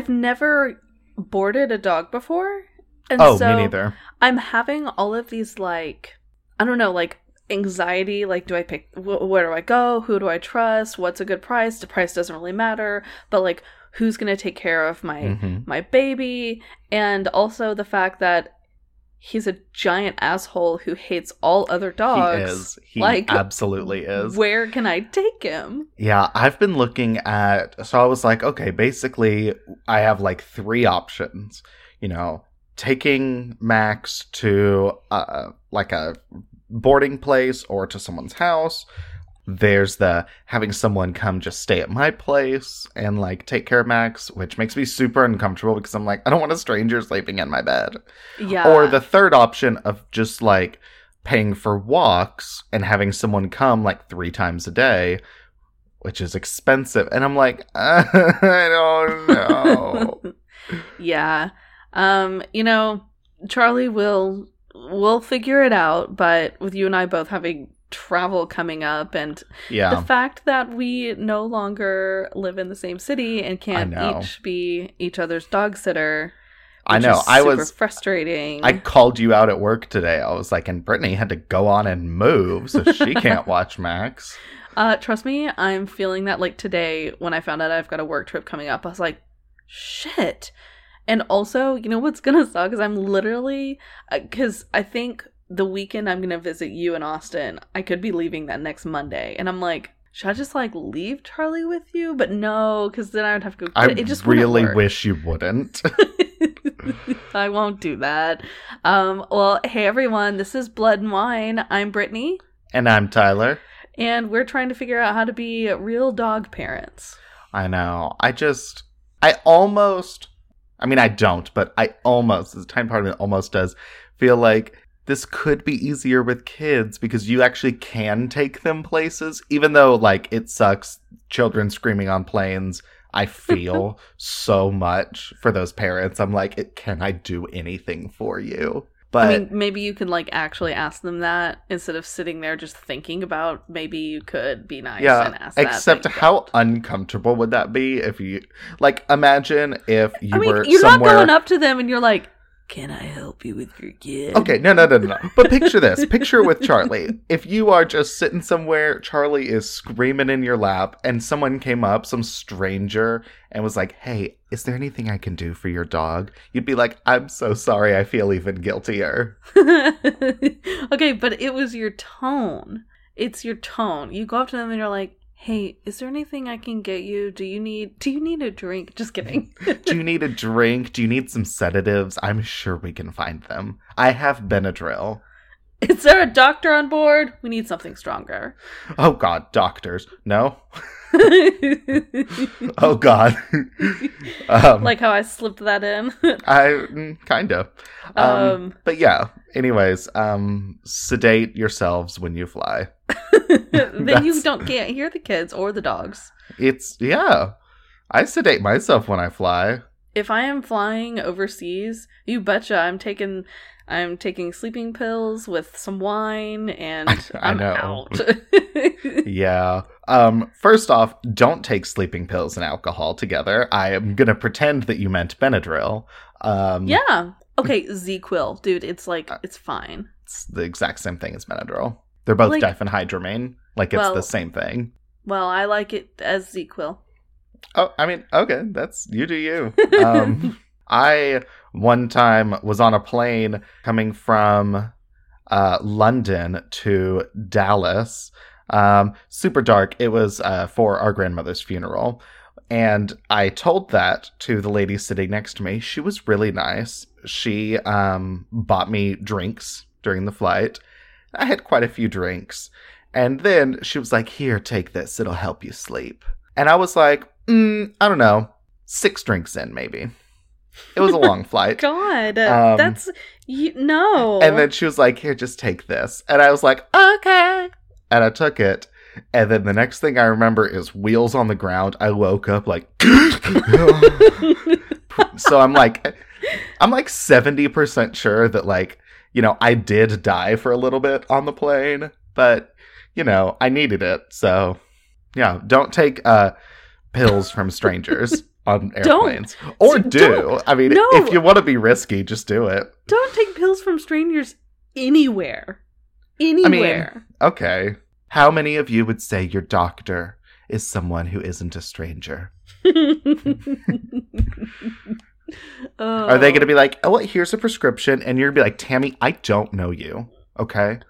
I've never boarded a dog before. And oh, so me neither. I'm having all of these like I don't know, like anxiety, like do I pick wh- where do I go? Who do I trust? What's a good price? The price doesn't really matter, but like who's going to take care of my Mhm. my baby and also the fact that he's a giant asshole who hates all other dogs. He is. He Like, absolutely is. Where can I take him? Yeah, I've been looking at. So I was like, okay, basically, I have like three options. You know, taking Max to uh, like a boarding place or to someone's house. There's the having someone come just stay at my place and like take care of Max, which makes me super uncomfortable because I'm like, I don't want a stranger sleeping in my bed. Yeah. Or the third option of just like paying for walks and having someone come like three times a day, which is expensive. And I'm like, I don't know. yeah. Um, you know, Charlie will will figure it out, but with you and I both having travel coming up and yeah. the fact that we no longer live in the same city and can't each be each other's dog sitter. I know. I was frustrating. I called you out at work today. I was like, and Brittany had to go on and move, so she can't watch Max. Uh, trust me, I'm feeling that like today when I found out I've got a work trip coming up, I was like, shit. And also, you know what's gonna suck is I'm literally because I think the weekend I'm gonna visit you in Austin, I could be leaving that next Monday, and I'm like, should I just like leave Charlie with you? But no, because then I would have to go. I it just really wish you wouldn't. I won't do that. Um, well, hey everyone, this is Blood and Wine. I'm Brittany, and I'm Tyler. and we're trying to figure out how to be real dog parents. I know. I just, I almost, I mean, I don't, but I almost, this time part of it almost does feel like this could be easier with kids because you actually can take them places, even though, like, it sucks. Children screaming on planes. I feel so much for those parents. I'm like, can I do anything for you? But I mean, maybe you can like actually ask them that instead of sitting there just thinking about. Maybe you could be nice Yeah, and ask except how don't. uncomfortable would that be if you, like, imagine if you I mean, were you're somewhere. not going up to them and you're like, "Can I help you with your kid?" Okay, no, no, no, no. But picture this. Picture with Charlie. If you are just sitting somewhere, Charlie is screaming in your lap, and someone came up, some stranger, and was like, hey, is there anything I can do for your dog? You'd be like, I'm so sorry, I feel even guiltier. okay, but it was your tone. It's your tone. You go up to them and you're like, "Hey, is there anything I can get you? Do you need Do you need a drink?" Just kidding. Do you need a drink? Do you need some sedatives? I'm sure we can find them. I have Benadryl. is there a doctor on board? We need something stronger. Oh god, doctors. No? Oh god. um, like how I slipped that in. I mm, kind of. Um, Um, but yeah. Anyways, um, sedate yourselves when you fly. then you don't can't hear the kids or the dogs. It's yeah. I sedate myself when I fly. If I am flying overseas, you betcha I'm taking I'm taking sleeping pills with some wine and I I'm know. out. Yeah. Um. First off, don't take sleeping pills and alcohol together. I am gonna pretend that you meant Benadryl. Um. yeah. Okay, ZzzQuil, dude, it's like it's fine. It's the exact same thing as Benadryl. They're both Like- diphenhydramine. Like it's Well- the same thing. Well, I like it as ZzzQuil. Oh, I mean, okay, that's you do you. Um, I one time was on a plane coming from uh, London to Dallas. Um, super dark. It was uh, for our grandmother's funeral. And I told that to the lady sitting next to me. She was really nice. She um, bought me drinks during the flight. I had quite a few drinks. And then she was like, Here, take this. It'll help you sleep. And I was like, mm, I don't know, six drinks in, maybe. It was a long flight. God, Um, that's you, no. And then she was like, Here, just take this. And I was like, Okay. And I took it. And then the next thing I remember is wheels on the ground. I woke up like, so I'm like, I'm like 70% sure that, like, you know, I did die for a little bit on the plane, but, you know, I needed it. So, yeah, don't take uh, pills from strangers on Don't. airplanes. Or Don't. do. I mean, No. if you want to be risky, just do it. Don't take pills from strangers anywhere. Anywhere. Okay. How many of you would say your doctor is someone who isn't a stranger? Are they going to be oh. like, oh, well, here's a prescription? And you're going to be like, Tammy, I don't know you. Okay?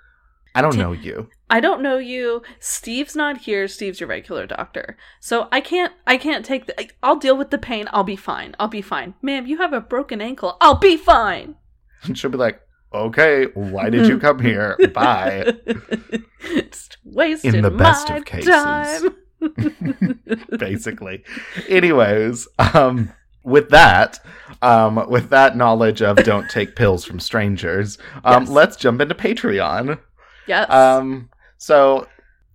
I don't Ta- know you. I don't know you. Steve's not here. Steve's your regular doctor. So I can't I can't take the I'll deal with the pain. I'll be fine. I'll be fine. Ma'am, you have a broken ankle. I'll be fine. And she'll be like, okay, why did you come here? Bye. Just wasted In the best my of cases. time. basically. Anyways, um, with that, um, with that knowledge of don't take pills from strangers, um, Yes. let's jump into Patreon. yes. Um, so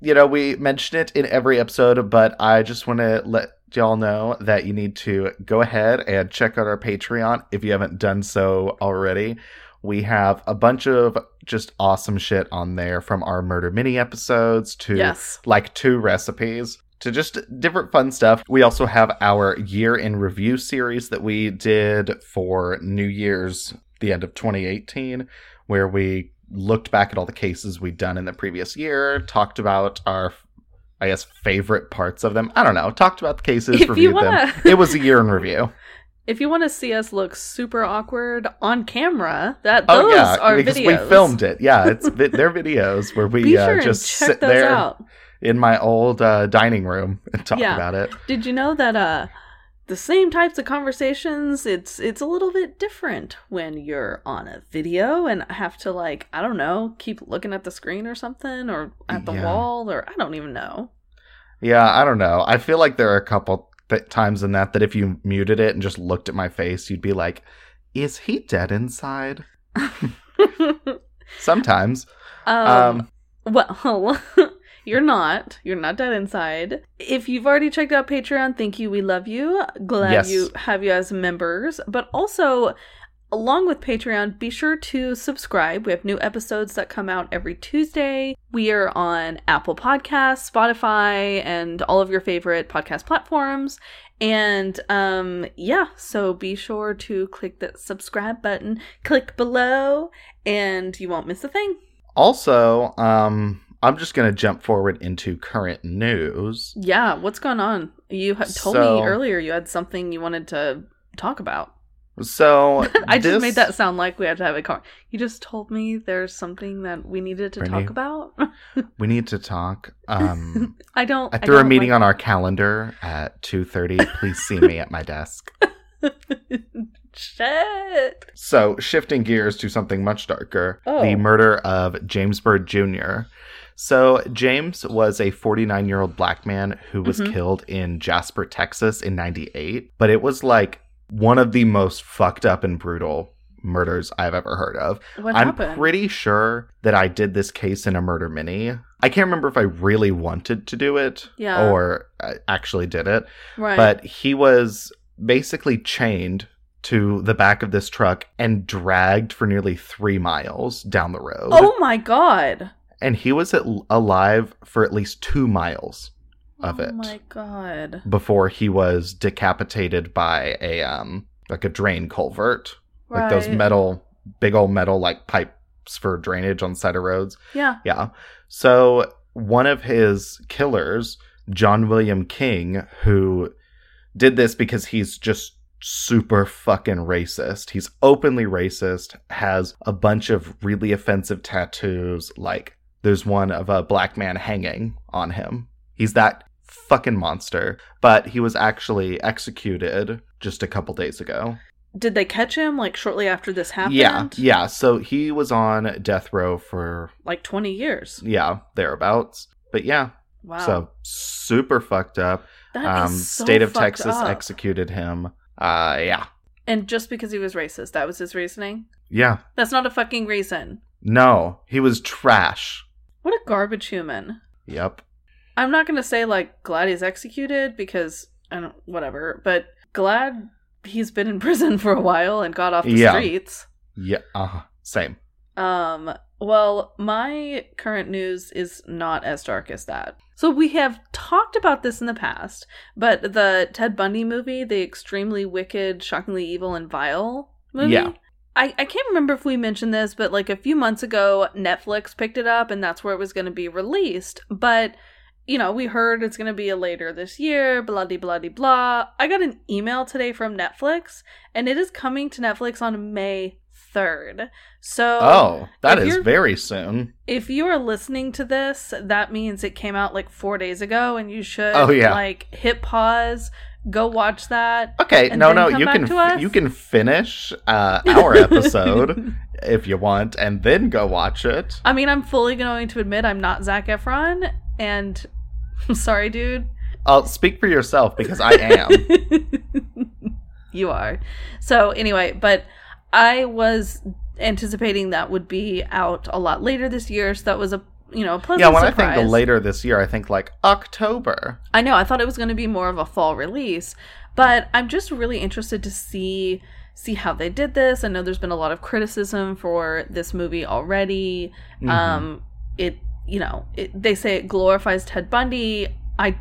you know we mention it in every episode, but I just want to let y'all know that you need to go ahead and check out our Patreon if you haven't done so already. We have a bunch of just awesome shit on there from our murder mini episodes to yes. like two recipes to just different fun stuff. We also have our year in review series that we did for New Year's, the end of 2018, where we looked back at all the cases we'd done in the previous year, talked about our, I guess, favorite parts of them. I don't know, talked about the cases, If you reviewed them. It was a year in review. if you want to see us look super awkward on camera, that Oh those yeah, are because videos. we filmed it. Yeah, it's they're videos where we Be uh, just check sit those there out. in my old uh, dining room and talk Yeah. about it. Did you know that uh the same types of conversations it's it's a little bit different when you're on a video and have to like I don't know, keep looking at the screen or something or at the Yeah. wall or I don't even know. Yeah, I don't know. I feel like there are a couple th- times in that that if you muted it and just looked at my face, you'd be like, "Is he dead inside?" Sometimes. um, Um, well, you're not. You're not dead inside. If you've already checked out Patreon, thank you. We love you. Glad Yes. you have you as members. But also, along with Patreon, be sure to subscribe. We have new episodes that come out every Tuesday. We are on Apple Podcasts, Spotify, and all of your favorite podcast platforms. And um yeah, so be sure to click that subscribe button, click below, and you won't miss a thing. also, um, I'm just gonna jump forward into current news. Yeah, what's going on? You told So- me earlier you had something you wanted to talk about. So I just made that sound like we had to have a car. You just told me there's something that we needed to Brittany. talk about. We need to talk. Um, I don't. I threw a don't meeting like- on our calendar at two thirty. Please see me at my desk. Shit. So, shifting gears to something much darker Oh. the murder of James Byrd Jr. So, James was a 49 year old black man who was Mhm. killed in Jasper, Texas in 98. But it was like one of the most fucked up and brutal murders I've ever heard of. What I'm happened? pretty sure that I did this case in a murder mini. I can't remember if I really wanted to do it Yeah. or I actually did it right. but he was basically chained to the back of this truck and dragged for nearly three miles down the road. oh my god. And he was at, alive for at least two miles of oh it my god. before he was decapitated by a um like a drain culvert, like those metal, big old metal like pipes for drainage on the side of roads. Yeah. Yeah. So one of his killers, John William King, who did this because he's just super fucking racist. He's openly racist, has a bunch of really offensive tattoos. Like there's one of a black man hanging on him. He's that fucking monster. But he was actually executed just a couple days ago. Did they catch him like shortly after this happened? Yeah, yeah. So he was on death row for Like 20 years. yeah, thereabouts. But yeah, Wow. so super fucked up. That Um, so state of Texas up. executed him. Uh, yeah, And just because he was racist, that was his reasoning? yeah. That's not a fucking reason. No, he was trash. What a garbage human. Yep. I'm not gonna say like glad he's executed because I don't whatever, but glad he's been in prison for a while and got off the Yeah. streets. Yeah. Uh, huh. same. Um Well, my current news is not as dark as that. So we have talked about this in the past, but the Ted Bundy movie, the extremely wicked, shockingly evil, and vile movie. Yeah. I, I can't remember if we mentioned this, but like a few months ago, Netflix picked it up and that's where it was going to be released. But, you know, we heard it's going to be a later this year, blah, de, blah, de, blah. I got an email today from Netflix and it is coming to Netflix on May 3rd. So, Oh, that is very soon. if you are listening to this, that means it came out like four days ago, and you should Oh, yeah. like hit pause, go watch that. Okay, no, no, you can you can finish uh, our episode if you want, and then go watch it. I mean, I'm fully going to admit I'm not Zac Efron, and I'm sorry, dude. I'll speak for yourself because I am. you are. So anyway, but I was anticipating that would be out a lot later this year, so that was a you know a pleasant yeah, when I surprise. think later this year, I think like October. I know. I thought it was going to be more of a fall release, but I'm just really interested to see see how they did this. I know there's been a lot of criticism for this movie already. Mhm. Um, it you know it, they say it glorifies Ted Bundy. I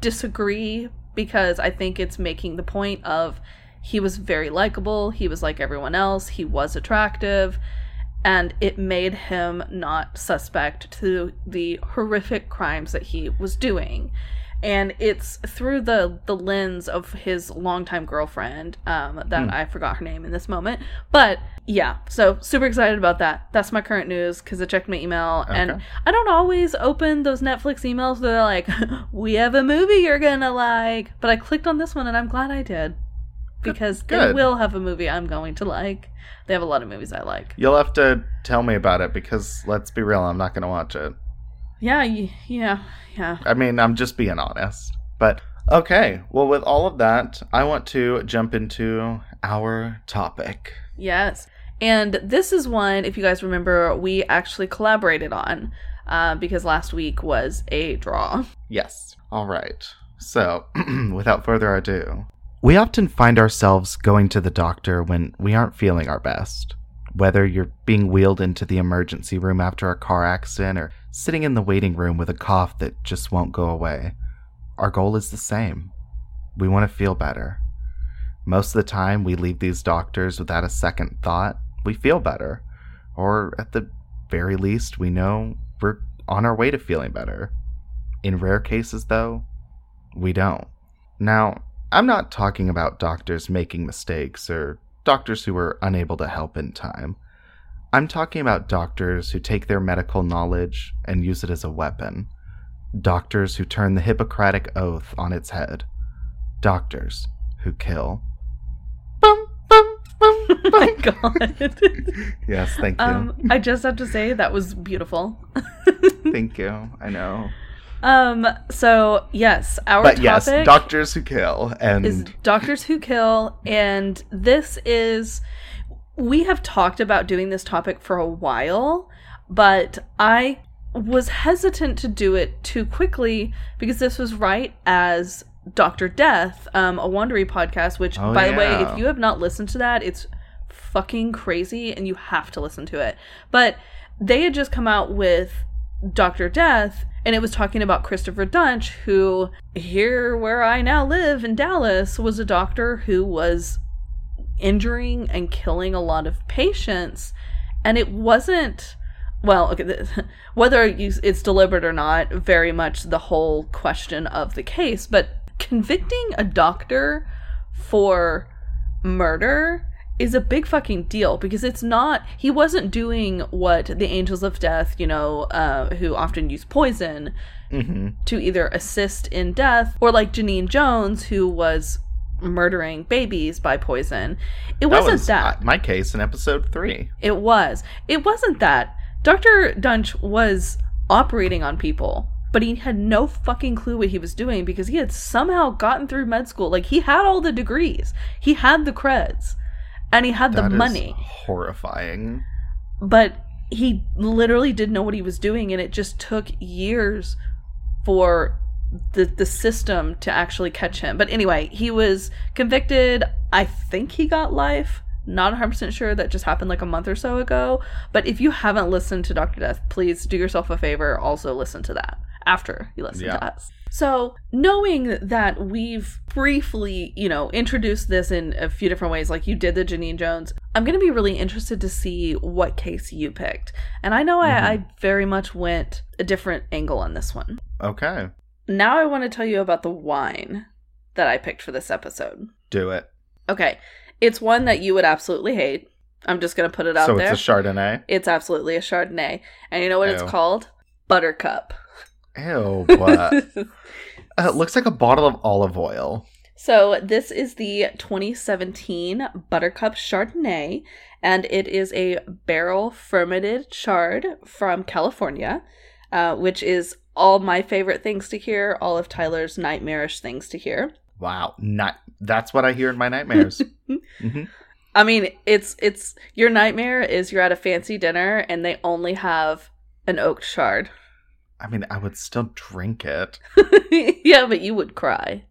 disagree because I think it's making the point of he was very likable. He was like everyone else. He was attractive. And it made him not suspect to the horrific crimes that he was doing. And it's through the the lens of his longtime girlfriend, um, that Hmm. I forgot her name in this moment. But yeah, so super excited about that. That's my current news because I checked my email and I don't always open those Netflix emails Where they're like, "We have a movie you're gonna like," but I clicked on this one and I'm glad I did because they good. will have a movie I'm going to like. They have a lot of movies I like. You'll have to tell me about it because let's be real, I'm not going to watch it. Yeah, yeah, yeah. I mean, I'm just being honest. But okay, well, with all of that, I want to jump into our topic. Yes. And this is one, if you guys remember, we actually collaborated on uh, because last week was a draw. Yes. All right. So, without further ado, we often find ourselves going to the doctor when we aren't feeling our best. Whether you're being wheeled into the emergency room after a car accident or sitting in the waiting room with a cough that just won't go away, our goal is the same. We want to feel better. Most of the time, we leave these doctors without a second thought. We feel better. Or at the very least, we know we're on our way to feeling better. In rare cases, though, we don't. Now, I'm not talking about doctors making mistakes or doctors who were unable to help in time. I'm talking about doctors who take their medical knowledge and use it as a weapon. Doctors who turn the Hippocratic Oath on its head. Doctors who kill. Bum, bum, bum, oh my god. yes, thank you. um, I just have to say that was beautiful. thank you. I know. Um, so yes, our But yes, doctors who kill and is Doctors Who Kill, and this is we have talked about doing this topic for a while, but I was hesitant to do it too quickly because this was right as Doctor Death, um, a Wondery podcast. Which, Oh, by the way, if you have not listened to that, it's fucking crazy, and you have to listen to it. But they had just come out with Doctor Death, and it was talking about Christopher Duntsch, who here where I now live in Dallas was a doctor who was injuring and killing a lot of patients, and it wasn't. Well, okay, th- whether it's deliberate or not, very much the whole question of the case. But convicting a doctor for murder is a big fucking deal because it's not he wasn't doing what the angels of death you know uh, who often use poison Mhm. to either assist in death or like Genene Jones who was murdering babies by poison. It that wasn't was that. uh, my case in episode three. it was. It wasn't that. Dr Duntsch was operating on people but he had no fucking clue what he was doing because he had somehow gotten through med school. Like he had all the degrees. He had the creds and he had the That is money horrifying. but he literally didn't know what he was doing and it just took years for the the system to actually catch him but anyway he was convicted i think he got life not 100% sure that just happened like a month or so ago. But if you haven't listened to Dr. Death, please do yourself a favor. Also, listen to that after you listen Yeah. to us. So, knowing that we've briefly, you know, introduced this in a few different ways, like you did the Genene Jones, I'm going to be really interested to see what case you picked. And I know Mhm. I, I very much went a different angle on this one. Okay. Now I want to tell you about the wine that I picked for this episode. Do it. Okay. It's one that you would absolutely hate. I'm just going to put it out so there. it's a Chardonnay. it's absolutely a Chardonnay. And you know what Ew. it's called? Buttercup. Ew. but Uh, it looks like a bottle of olive oil. so this is the 2017 Buttercup Chardonnay, and it is a barrel fermented chard from California, uh, which is all my favorite things to hear, all of Tyler's nightmarish things to hear. Wow. Not that's what I hear in my nightmares. hmm I mean, it's it's your nightmare is you're at a fancy dinner and they only have an oak chard. I mean, I would still drink it. yeah, but you would cry.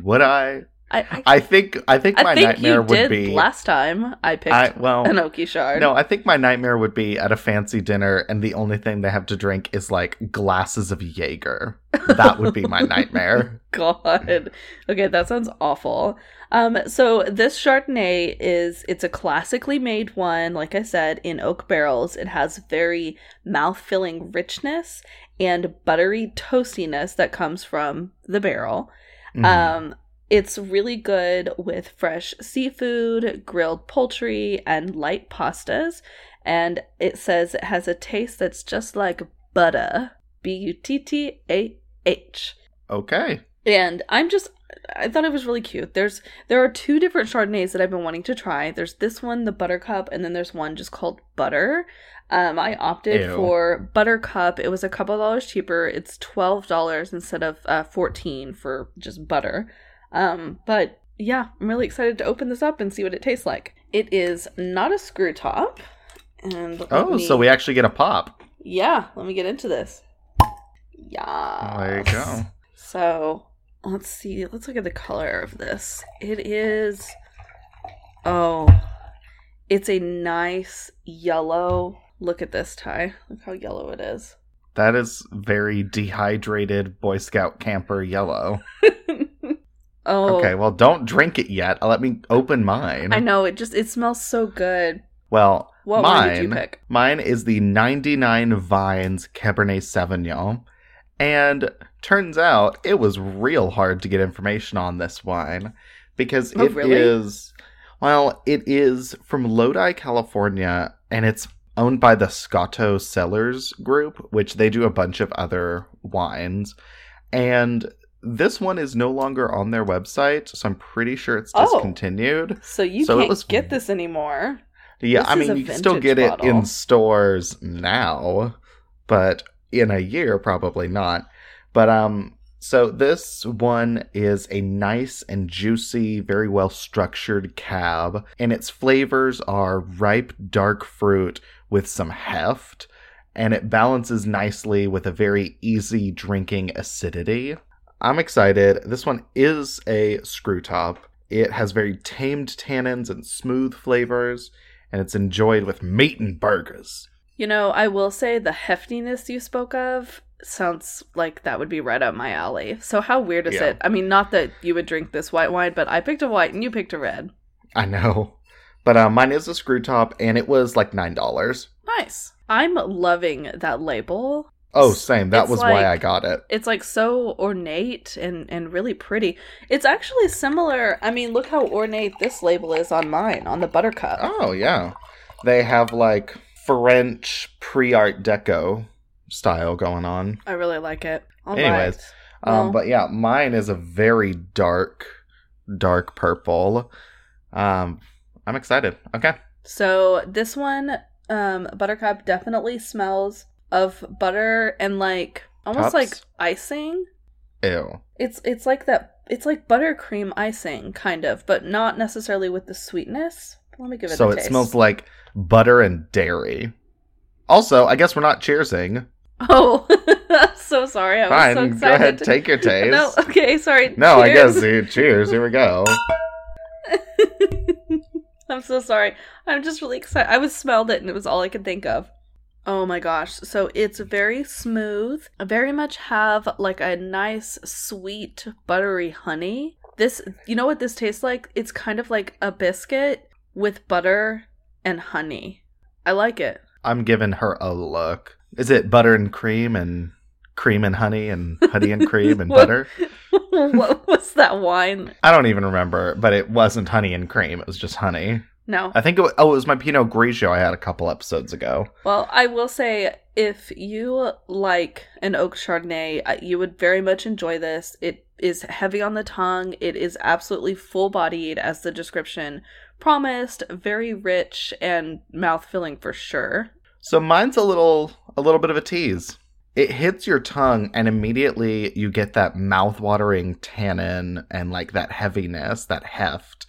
Would I? I I, I think I think I my think nightmare would did be last time I picked I well an oaky chard. No, I think my nightmare would be at a fancy dinner and the only thing they have to drink is like glasses of Jaeger. That would be my nightmare. God. Okay, that sounds awful. Um, so this Chardonnay is it's a classically made one, like I said, in oak barrels. It has very mouth-filling richness and buttery toastiness that comes from the barrel. Mhm. Um, it's really good with fresh seafood, grilled poultry, and light pastas. And it says it has a taste that's just like butter. B U T T A H. okay. And I'm just I thought it was really cute. There's there are two different Chardonnays that I've been wanting to try. There's this one, the Buttercup, and then there's one just called Butter. Um, I opted Ew. for Buttercup. It was a couple dollars cheaper. It's twelve dollars instead of uh, fourteen for just butter. Um, but yeah, I'm really excited to open this up and see what it tastes like. It is not a screw top. And Oh, me- so we actually get a pop. yeah, let me get into this. Yeah. There you go. So let's see. Let's look at the color of this. It is. Oh, it's a nice yellow. Look at this tie. Look how yellow it is. That is very dehydrated Boy Scout camper yellow. oh, Okay, well, don't drink it yet. Let me open mine. I know it just it smells so good. Well, What one mine, did you pick? mine is the 99 Vines Cabernet Sauvignon. And turns out it was real hard to get information on this wine because Oh, it is, really? well, it is from Lodi, California, and it's owned by the Scotto Cellars Group, which they do a bunch of other wines. And this one is no longer on their website, so I'm pretty sure it's Oh. discontinued. So you So can't was- get this anymore. Yeah, This I mean, you can still get it in stores now, but in a year, probably not. But, um, so this one is a nice and juicy, very well structured cab, and its flavors are ripe dark fruit with some heft, and it balances nicely with a very easy drinking acidity. I'm excited. This one is a screw top. It has very tamed tannins and smooth flavors, and it's enjoyed with meat and burgers. You know, I will say the heftiness you spoke of sounds like that would be right up my alley. So how weird is Yeah. it? I mean, not that you would drink this white wine, but I picked a white and you picked a red. I know. But uh, mine is a screw top, and it was like $9. Nice. I'm loving that label. Oh, same. That It's was why I got it. It's like so ornate and and really pretty. It's actually similar. I mean, look how ornate this label is on mine, on the Buttercup. Oh, yeah. They have like French pre Art Deco style going on. I really like it. All Anyways, right. Um, Well- but yeah, mine is a very dark, dark purple. Um, I'm excited. Okay. So this one, um, Buttercup definitely smells of butter and like almost like icing. Ew. It's it's like that. It's like buttercream icing, kind of, but not necessarily with the sweetness. Let me give it a taste. So it taste. smells like butter and dairy. Also, I guess we're not cheersing. Oh, I'm so sorry. I was Fine, so go excited. ahead, to- take your taste. No, okay, sorry. No, I guess cheers. Here we go. I'm so sorry. I'm just really excited. I was smelled it and it was all I could think of. Oh my gosh. So it's very smooth. I very much have like a nice sweet buttery honey. This you know what this tastes like? It's kind of like a biscuit with butter and honey. I like it. I'm giving her a look. Is it butter and cream and cream and honey and honey and cream and What? butter? what was that wine? I don't even remember, but it wasn't honey and cream. It was just honey. No. I think it was, oh, it was my Pinot Grigio I had a couple episodes ago. Well, I will say if you like an oak chardonnay, uh, you would very much enjoy this. It is heavy on the tongue. It is absolutely full-bodied as the description promised, very rich and mouth-filling for sure. So mine's a little a little bit of a tease. It hits your tongue and immediately you get that mouth-watering tannin and like that heaviness, that heft.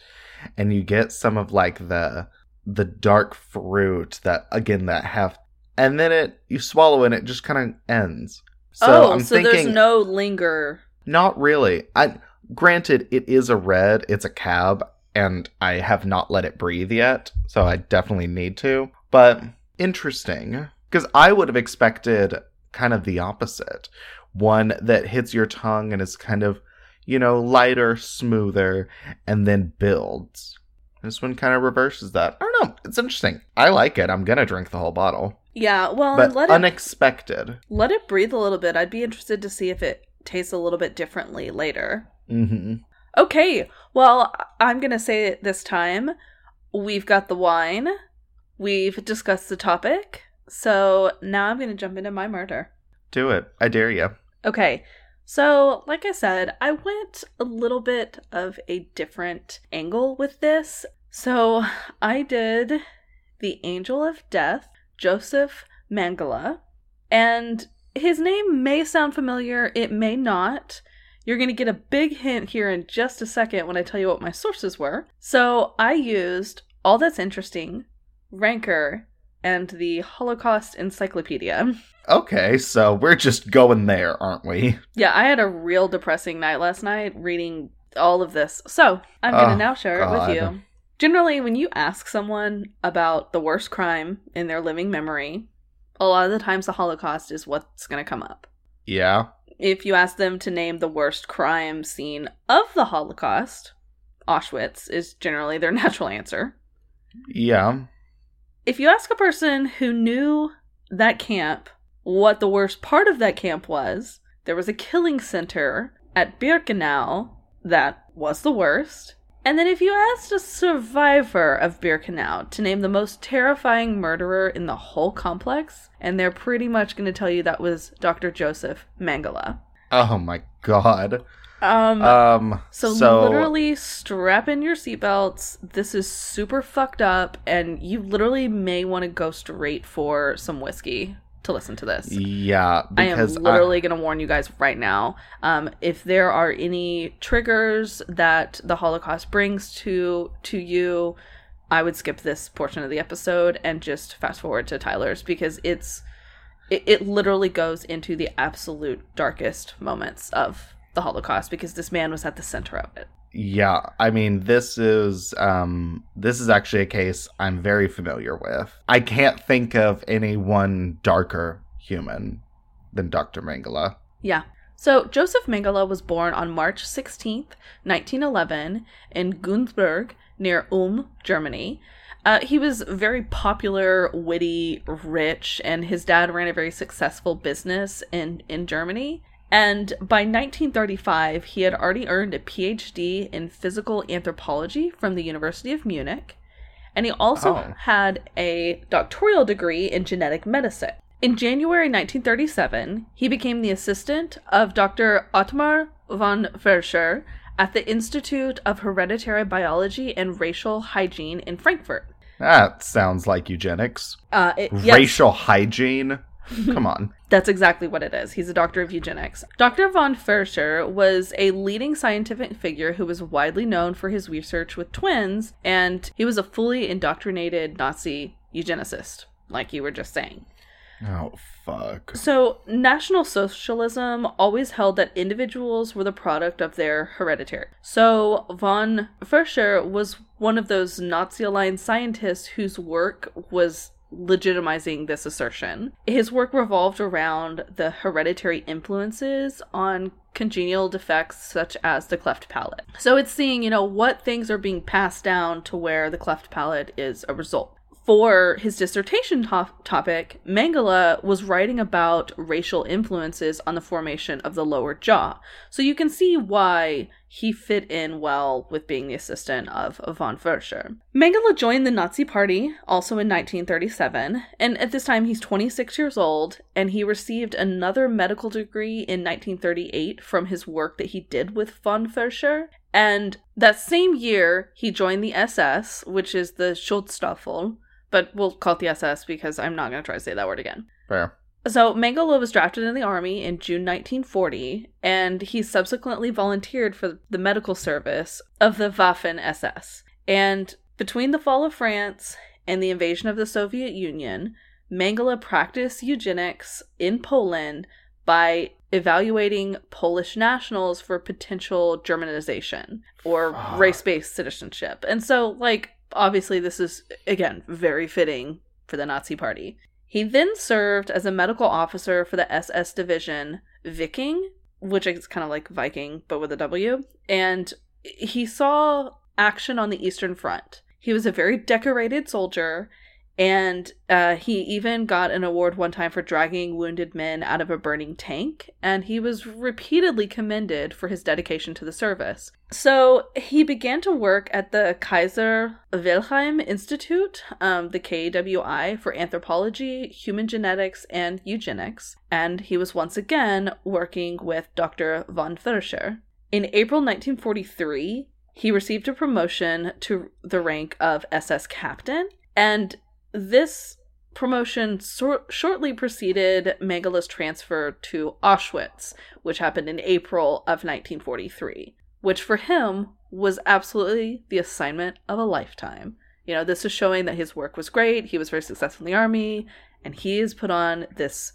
And you get some of like the the dark fruit, that again that heft. And then it you swallow and it just kind of ends. So oh, I'm so thinking there's no linger. Not really. I granted it is a red, it's a cab, and I have not let it breathe yet, so I definitely need to. But interesting. Because I would have expected kind of the opposite. One that hits your tongue and is kind of, you know, lighter, smoother, and then builds. This one kind of reverses that. I don't know. It's interesting. I like it. I'm gonna drink the whole bottle. Yeah, well, But let it unexpected. let it breathe a little bit. I'd be interested to see if it tastes a little bit differently later. hmm Okay, well, I'm going to say it this time. We've got the wine. We've discussed the topic. So now I'm going to jump into my murder. Do it. I dare you. Okay, so like I said, I went a little bit of a different angle with this. So I did the Angel of Death, Joseph Mengele, and his name may sound familiar, it may not. You're going to get a big hint here in just a second when I tell you what my sources were. So I used All That's Interesting, Ranker, and the Holocaust Encyclopedia. Okay, so we're just going there, aren't we? Yeah, I had a real depressing night last night reading all of this. So I'm going to Oh, now share it with you. Generally, when you ask someone about the worst crime in their living memory, a lot of the times the Holocaust is what's going to come up. Yeah. If you ask them to name the worst crime scene of the Holocaust, Auschwitz is generally their natural answer. Yeah. If you ask a person who knew that camp what the worst part of that camp was, there was a killing center at Birkenau that was the worst. And then if you asked a survivor of Birkenau to name the most terrifying murderer in the whole complex, and they're pretty much going to tell you that was Dr. Joseph Mengele. Oh my god. Um, Um so, so, literally strap in your seatbelts. This is super fucked up, and you literally may want to go straight for some whiskey to listen to this. Yeah, I am because I- literally going to warn you guys right now. Um, if there are any triggers that the Holocaust brings to to you, I would skip this portion of the episode and just fast forward to Tyler's because it's it, it literally goes into the absolute darkest moments of the Holocaust because this man was at the center of it. yeah, I mean this is um this is actually a case I'm very familiar with. I can't think of any one darker human than Dr. Mengele. Yeah. So Joseph Mengele was born on March 16th, 1911, in Günzburg, near Ulm, Germany. Uh, he was very popular, witty, rich, and his dad ran a very successful business in, in Germany. And by 1935, he had already earned a PhD in physical anthropology from the University of Munich. And he also Oh. had a doctoral degree in genetic medicine. In January 1937, he became the assistant of Dr. Otmar von Verschuer at the Institute of Hereditary Biology and Racial Hygiene in Frankfurt. That sounds like eugenics. Uh, it, yes, Racial hygiene. Come on. That's exactly what it is. He's a doctor of eugenics. Dr. von Verschuer was a leading scientific figure who was widely known for his research with twins, and he was a fully indoctrinated Nazi eugenicist, like you were just saying. Oh, fuck. So, National Socialism always held that individuals were the product of their hereditary. So, von Verschuer was one of those Nazi aligned scientists whose work was legitimizing this assertion. His work revolved around the hereditary influences on congenial defects such as the cleft palate. So it's seeing, you know, what things are being passed down to where the cleft palate is a result for his dissertation to- topic, Mengele was writing about racial influences on the formation of the lower jaw. So you can see why he fit in well with being the assistant of von Verschuer. Mengele joined the Nazi Party also in 1937, and at this time he's 26 years old, and he received another medical degree in 1938 from his work that he did with von Verschuer. And that same year, he joined the SS, which is the Schutzstaffel, but we'll call it the SS because I'm not going to try to say that word again. Fair. So Mengele was drafted in the army in June 1940, and he subsequently volunteered for the medical service of the Waffen SS. And between the fall of France and the invasion of the Soviet Union, Mengele practiced eugenics in Poland by evaluating Polish nationals for potential Germanization or Fuck. race-based citizenship. And so, like, obviously, this is again very fitting for the Nazi Party. He then served as a medical officer for the SS division Viking, which is kind of like Viking but with a W, and he saw action on the Eastern Front. He was a very decorated soldier, and uh, he even got an award one time for dragging wounded men out of a burning tank, and he was repeatedly commended for his dedication to the service. So he began to work at the Kaiser Wilhelm Institute, um, the KWI, for anthropology, human genetics, and eugenics, and he was once again working with Dr. von Verschuer. In April 1943, he received a promotion to the rank of SS captain, and this promotion sor- shortly preceded Mengele's transfer to Auschwitz, which happened in April of 1943, which for him was absolutely the assignment of a lifetime. You know, this is showing that his work was great, he was very successful in the army, and he is put on this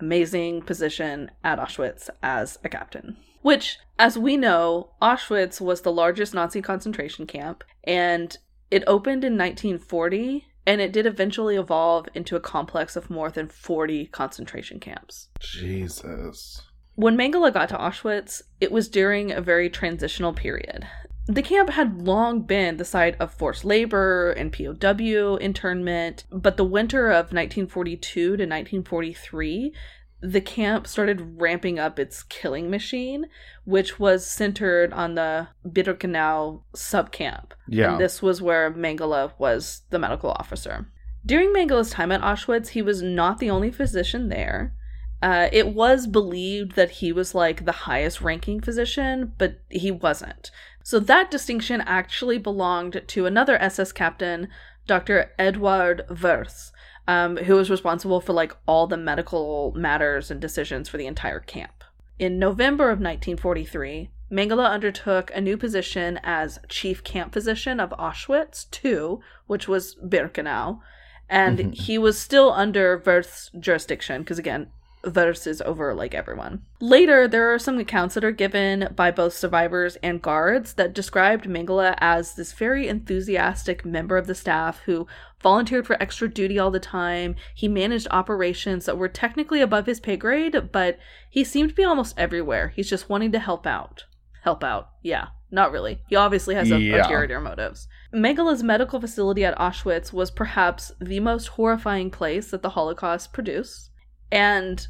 amazing position at Auschwitz as a captain. Which, as we know, Auschwitz was the largest Nazi concentration camp, and it opened in 1940 and it did eventually evolve into a complex of more than 40 concentration camps. Jesus. When Mengele got to Auschwitz, it was during a very transitional period. The camp had long been the site of forced labor and POW internment, but the winter of 1942 to 1943, the camp started ramping up its killing machine, which was centered on the Birkenau subcamp. Yeah. And this was where Mengele was the medical officer. During Mengele's time at Auschwitz, he was not the only physician there. Uh, it was believed that he was like the highest ranking physician, but he wasn't. So that distinction actually belonged to another SS captain, Dr. Eduard Wirth, um, who was responsible for like all the medical matters and decisions for the entire camp. In November of 1943, Mengele undertook a new position as chief camp physician of Auschwitz II, which was Birkenau, and he was still under Wirth's jurisdiction because again, Wirth is over like everyone. Later, there are some accounts that are given by both survivors and guards that described Mengele as this very enthusiastic member of the staff who volunteered for extra duty all the time. He managed operations that were technically above his pay grade, but he seemed to be almost everywhere. He's just wanting to help out. Help out. Yeah, not really. He obviously has a, Yeah. ulterior motives. Mengele's medical facility at Auschwitz was perhaps the most horrifying place that the Holocaust produced. And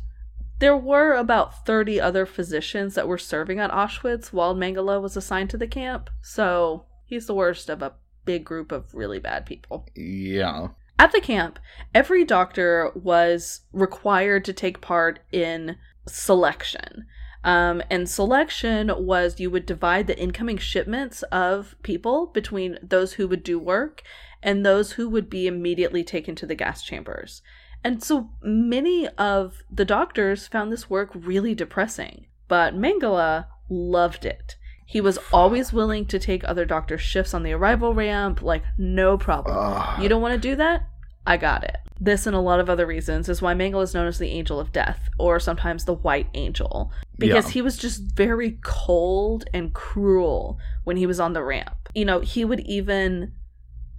there were about 30 other physicians that were serving at Auschwitz while Mengele was assigned to the camp. So he's the worst of a big group of really bad people. Yeah. At the camp, every doctor was required to take part in selection. Um, and selection was you would divide the incoming shipments of people between those who would do work and those who would be immediately taken to the gas chambers. And so many of the doctors found this work really depressing, but Mengele loved it. He was always willing to take other doctors' shifts on the arrival ramp, like, no problem. Ugh. You don't want to do that? I got it. this and a lot of other reasons is why Mengele is known as the Angel of Death, or sometimes the White Angel, because Yeah. he was just very cold and cruel when he was on the ramp. You know, he would even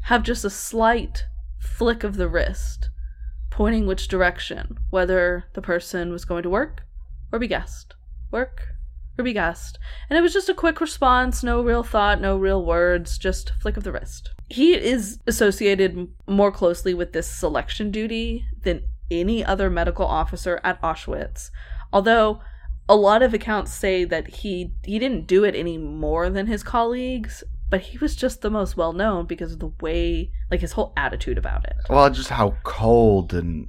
have just a slight flick of the wrist, pointing which direction, whether the person was going to work or be gassed. Work be gassed. And it was just a quick response, no real thought, no real words, just flick of the wrist. He is associated more closely with this selection duty than any other medical officer at Auschwitz. Although a lot of accounts say that he he didn't do it any more than his colleagues, but he was just the most well known because of the way like his whole attitude about it. Well, just how cold and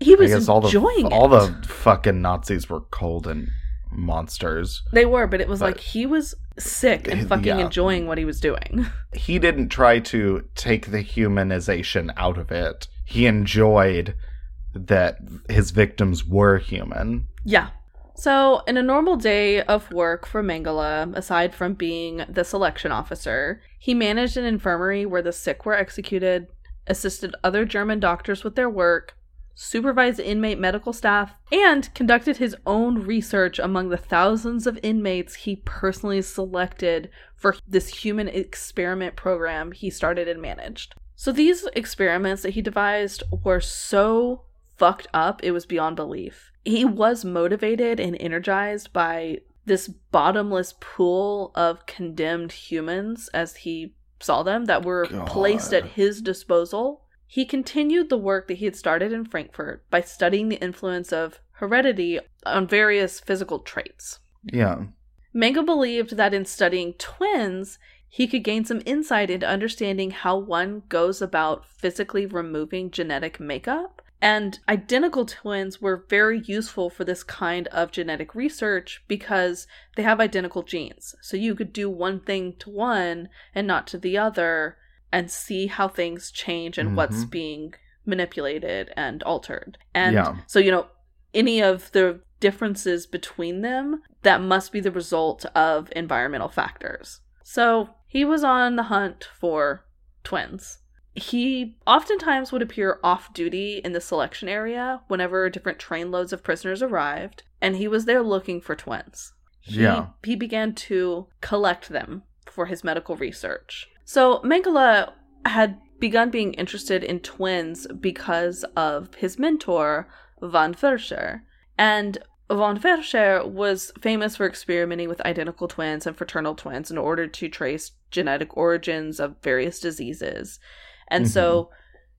He I was guess all the enjoying it. all the fucking Nazis were cold and monsters. They were, but it was But- like he was sick and Yeah. fucking enjoying what he was doing. He didn't try to take the humanization out of it. He enjoyed that his victims were human. Yeah. So, in a normal day of work for Mengele, aside from being the selection officer, he managed an infirmary where the sick were executed, assisted other German doctors with their work, supervised inmate medical staff, and conducted his own research among the thousands of inmates he personally selected for this human experiment program he started and managed. So, these experiments that he devised were so fucked up, it was beyond belief. He was motivated and energized by this bottomless pool of condemned humans as he saw them that were placed at his disposal. He continued the work that he had started in Frankfurt by studying the influence of heredity on various physical traits. Yeah. Mengele believed that in studying twins, he could gain some insight into understanding how one goes about physically removing genetic makeup. And identical twins were very useful for this kind of genetic research because they have identical genes. So you could do one thing to one and not to the other and see how things change and what's Mhm. being manipulated and altered. And Yeah. so, you know, any of the differences between them, that must be the result of environmental factors. So he was on the hunt for twins. He oftentimes would appear off duty in the selection area whenever different trainloads of prisoners arrived, and he was there looking for twins. He, Yeah. He began to collect them for his medical research. So Mengele had begun being interested in twins because of his mentor, von Verschuer. And von Verschuer was famous for experimenting with identical twins and fraternal twins in order to trace genetic origins of various diseases. And so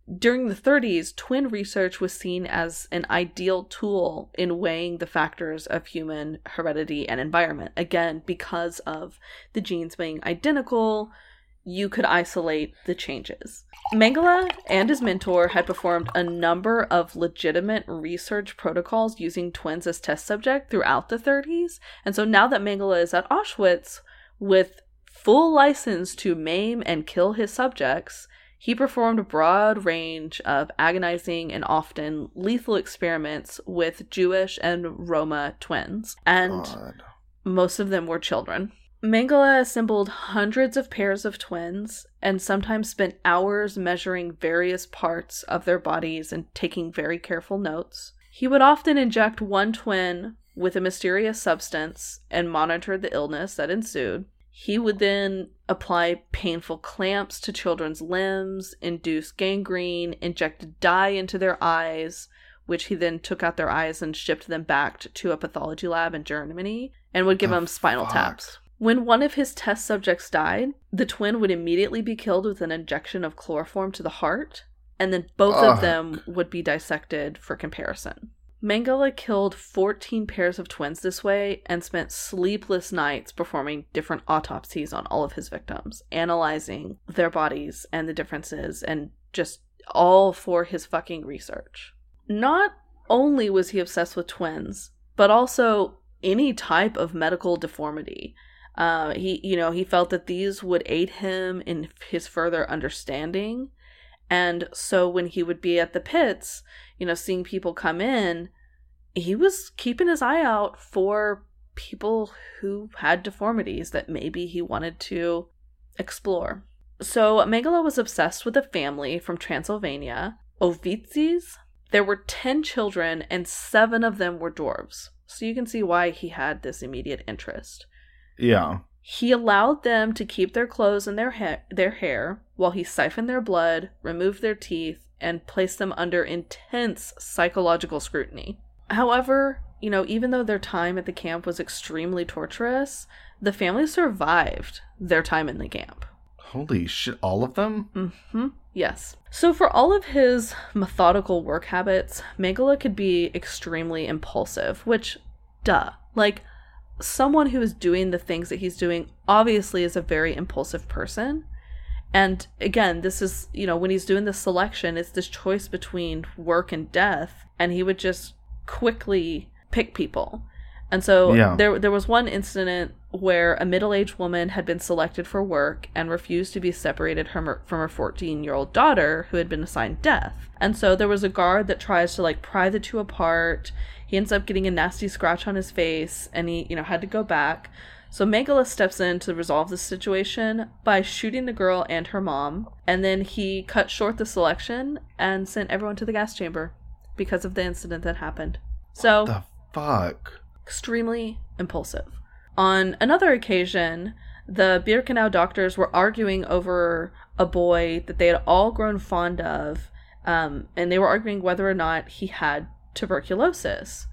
mm-hmm. during the 30s, twin research was seen as an ideal tool in weighing the factors of human heredity and environment. Again, because of the genes being identical, you could isolate the changes. Mengele and his mentor had performed a number of legitimate research protocols using twins as test subject throughout the 30s. And so now that Mengele is at Auschwitz with full license to maim and kill his subjects, he performed a broad range of agonizing and often lethal experiments with Jewish and Roma twins. And God. most of them were children. Mengele assembled hundreds of pairs of twins and sometimes spent hours measuring various parts of their bodies and taking very careful notes. He would often inject one twin with a mysterious substance and monitor the illness that ensued. He would then apply painful clamps to children's limbs, induce gangrene, inject dye into their eyes, which he then took out their eyes and shipped them back to a pathology lab in Germany, and would give The them spinal fuck? taps. When one of his test subjects died, the twin would immediately be killed with an injection of chloroform to the heart, and then both of them would be dissected for comparison. Mengele killed 14 pairs of twins this way and spent sleepless nights performing different autopsies on all of his victims, analyzing their bodies and the differences, and just all for his fucking research. Not only was he obsessed with twins, but also any type of medical deformity. Uh, he, you know, he felt that these would aid him in his further understanding. And so when he would be at the pits, you know, seeing people come in, he was keeping his eye out for people who had deformities that maybe he wanted to explore. So Mengele was obsessed with a family from Transylvania Ovitzes. There were 10 children, and seven of them were dwarves. So you can see why he had this immediate interest. Yeah. He allowed them to keep their clothes and their, ha- their hair while he siphoned their blood, removed their teeth, and placed them under intense psychological scrutiny. However, you know, even though their time at the camp was extremely torturous, the family survived their time in the camp. Holy shit, all of them? Mm-hmm. Yes. So for all of his methodical work habits, Mengele could be extremely impulsive, which, duh. Like, someone who is doing the things that he's doing obviously is a very impulsive person. And again, this is, you know, when he's doing the selection, it's this choice between work and death, and he would just quickly pick people. And so Yeah. there there was one incident where a middle-aged woman had been selected for work and refused to be separated from her, from her 14-year-old daughter who had been assigned death. And so there was a guard that tries to like pry the two apart. He ends up getting a nasty scratch on his face and he, you know, had to go back. So Megala steps in to resolve the situation by shooting the girl and her mom, and then he cut short the selection and sent everyone to the gas chamber because of the incident that happened. So The fuck? extremely impulsive. On another occasion, the Birkenau doctors were arguing over a boy that they had all grown fond of, um, and they were arguing whether or not he had tuberculosis.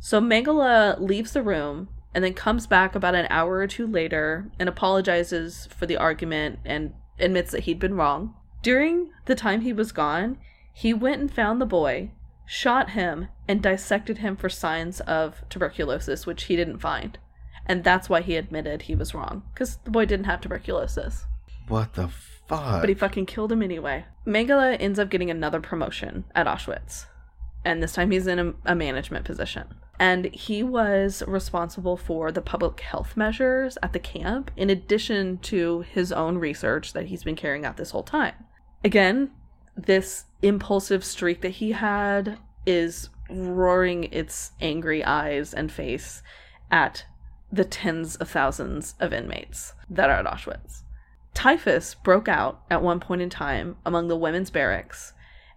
So Mangala leaves the room and then comes back about an hour or two later and apologizes for the argument and admits that he'd been wrong. During the time he was gone, he went and found the boy, shot him, and dissected him for signs of tuberculosis, which he didn't find. And that's why he admitted he was wrong, because the boy didn't have tuberculosis. What the fuck? But he fucking killed him anyway. Mangala ends up getting another promotion at Auschwitz. And this time he's in a, a management position. And he was responsible for the public health measures at the camp, in addition to his own research that he's been carrying out this whole time. Again, this impulsive streak that he had is roaring its angry eyes and face at the tens of thousands of inmates that are at Auschwitz. Typhus broke out at one point in time among the women's barracks,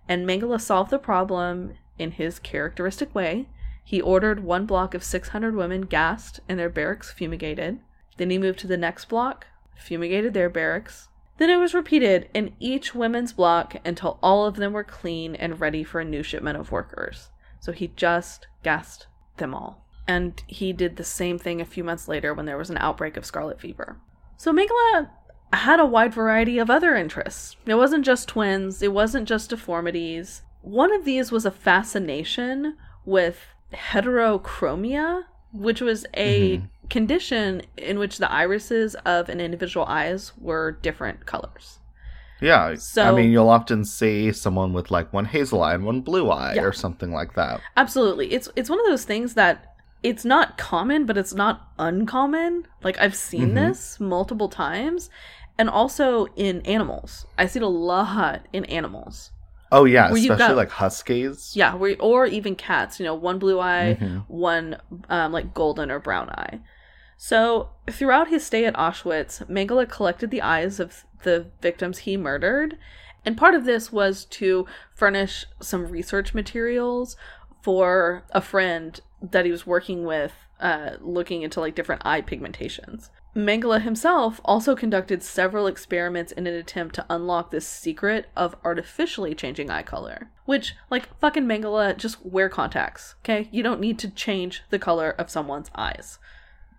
and Mengele solved the problem in his characteristic way. He ordered one block of 600 women gassed and their barracks fumigated. Then he moved to the next block, fumigated their barracks. Then it was repeated in each women's block until all of them were clean and ready for a new shipment of workers. So he just gassed them all. And he did the same thing a few months later when there was an outbreak of scarlet fever. So Mengele had a wide variety of other interests. It wasn't just twins, it wasn't just deformities. One of these was a fascination with heterochromia, which was a condition in which the irises of an individual eyes were different colors. yeah. So I mean, you'll often see someone with like one hazel eye and one blue eye Yeah. or something like that. Absolutely. It's it's one of those things that it's not common, but it's not uncommon. Like I've seen Mhm. this multiple times and also in animals. I see it a lot in animals. Oh yeah, Where especially got- like huskies. Yeah, where, or even cats, you know, one blue eye, Mhm. one um, like golden or brown eye. So, throughout his stay at Auschwitz, Mengele collected the eyes of the victims he murdered, and part of this was to furnish some research materials for a friend that he was working with, uh, looking into like different eye pigmentations. Mengele himself also conducted several experiments in an attempt to unlock this secret of artificially changing eye color. Which, like, fucking Mengele, just wear contacts, okay? You don't need to change the color of someone's eyes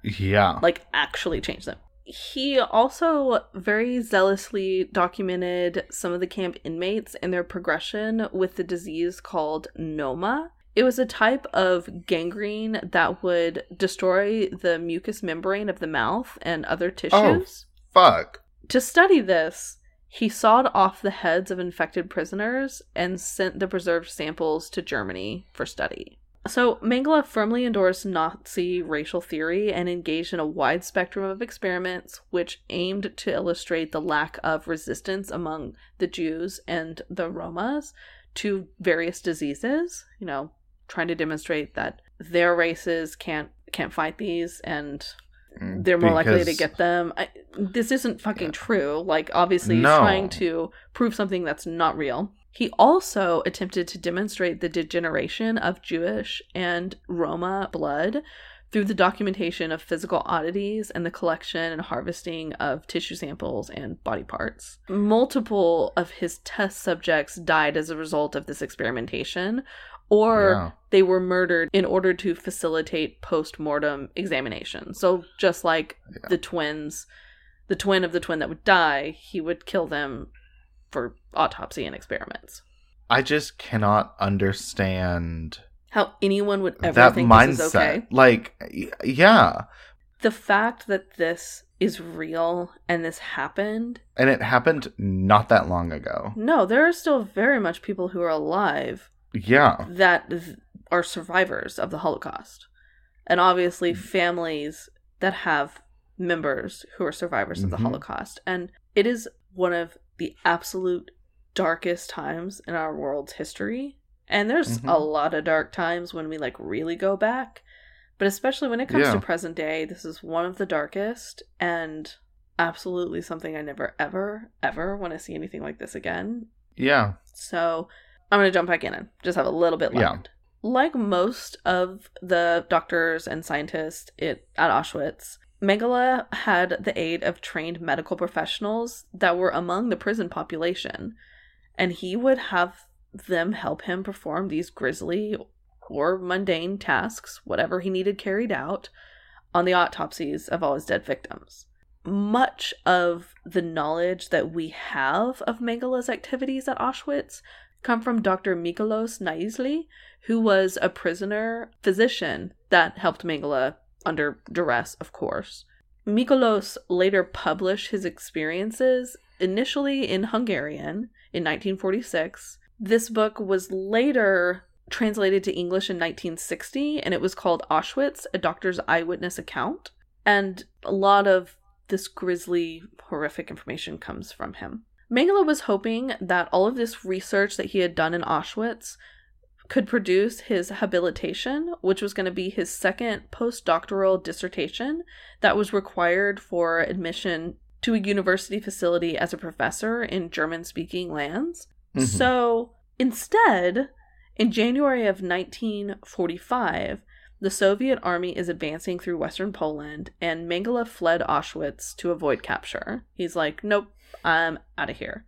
Yeah. like actually change them. He also very zealously documented some of the camp inmates and their progression with the disease called noma. It was a type of gangrene that would destroy the mucous membrane of the mouth and other oh, tissues. Oh, Fuck. To study this, he sawed off the heads of infected prisoners and sent the preserved samples to Germany for study. So, Mengele firmly endorsed Nazi racial theory and engaged in a wide spectrum of experiments which aimed to illustrate the lack of resistance among the Jews and the Romas to various diseases, you know, trying to demonstrate that their races can't can't fight these and mm, they're more likely to get them. I, this isn't fucking true. Like, obviously, he's trying to prove something that's not real. He also attempted to demonstrate the degeneration of Jewish and Roma blood through the documentation of physical oddities and the collection and harvesting of tissue samples and body parts. Multiple of his test subjects died as a result of this experimentation, or Yeah. they were murdered in order to facilitate post mortem examination. So, just like Yeah. the twins, the twin of the twin that would die, he would kill them for autopsy and experiments. I just cannot understand How anyone would ever that think mindset. this is okay. Like, yeah. The fact that this is real and this happened, And it happened not that long ago. no, there are still very much people who are alive Yeah. that th- are survivors of the Holocaust. And obviously, Mm. families that have members who are survivors of the Mhm. Holocaust. And it is one of the absolute darkest times in our world's history. And there's Mhm. a lot of dark times when we like really go back. But especially when it comes Yeah. to present day, this is one of the darkest and absolutely something I never, ever, ever want to see anything like this again. Yeah. So I'm going to jump back in and just have a little bit left. Yeah. Like most of the doctors and scientists it, at Auschwitz, Mengele had the aid of trained medical professionals that were among the prison population, and he would have them help him perform these grisly or mundane tasks, whatever he needed carried out, on the autopsies of all his dead victims. Much of the knowledge that we have of Mengele's activities at Auschwitz come from Dr. Miklós Nyiszli, who was a prisoner physician that helped Mengele under duress, of course. Mikolos later published his experiences initially in Hungarian in 1946. This book was later translated to English in 1960 and it was called Auschwitz, a doctor's eyewitness account. And a lot of this grisly, horrific information comes from him. Mengele was hoping that all of this research that he had done in Auschwitz could produce his habilitation, which was going to be his second postdoctoral dissertation that was required for admission to a university facility as a professor in German speaking lands. Mhm. So instead, in January of 1945, the Soviet army is advancing through western Poland, and Mengele fled Auschwitz to avoid capture. He's like, nope, I'm out of here.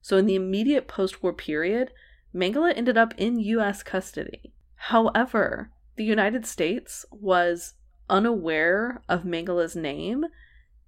So, in the immediate post war period, Mangala ended up in US custody. However, the United States was unaware of Mangala's name,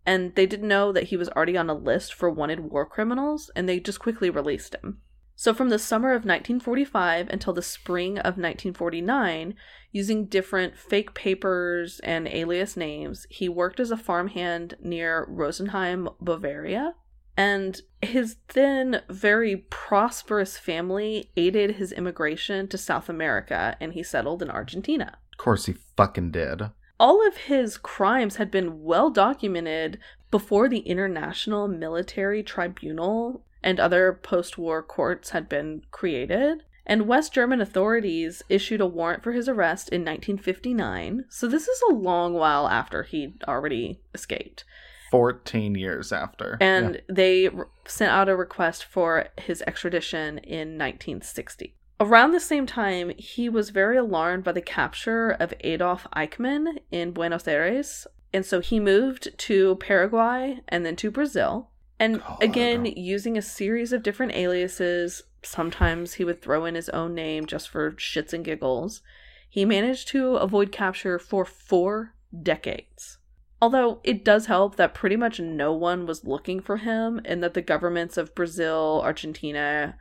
and they didn't know that he was already on a list for wanted war criminals, and they just quickly released him. So, from the summer of 1945 until the spring of 1949, using different fake papers and alias names, he worked as a farmhand near Rosenheim, Bavaria. And his then very prosperous family aided his immigration to South America, and he settled in Argentina. Of course he fucking did. All of his crimes had been well documented before the International Military Tribunal and other post war courts had been created. And West German authorities issued a warrant for his arrest in 1959. So this is a long while after he'd already escaped. 14 years after. And they r- sent out a request for his extradition in 1960. Around the same time, he was very alarmed by the capture of Adolf Eichmann in Buenos Aires. And so he moved to Paraguay and then to Brazil. And God. again, using a series of different aliases, sometimes he would throw in his own name just for shits and giggles. He managed to avoid capture for four decades. Although it does help that pretty much no one was looking for him and that the governments of Brazil, Argentina,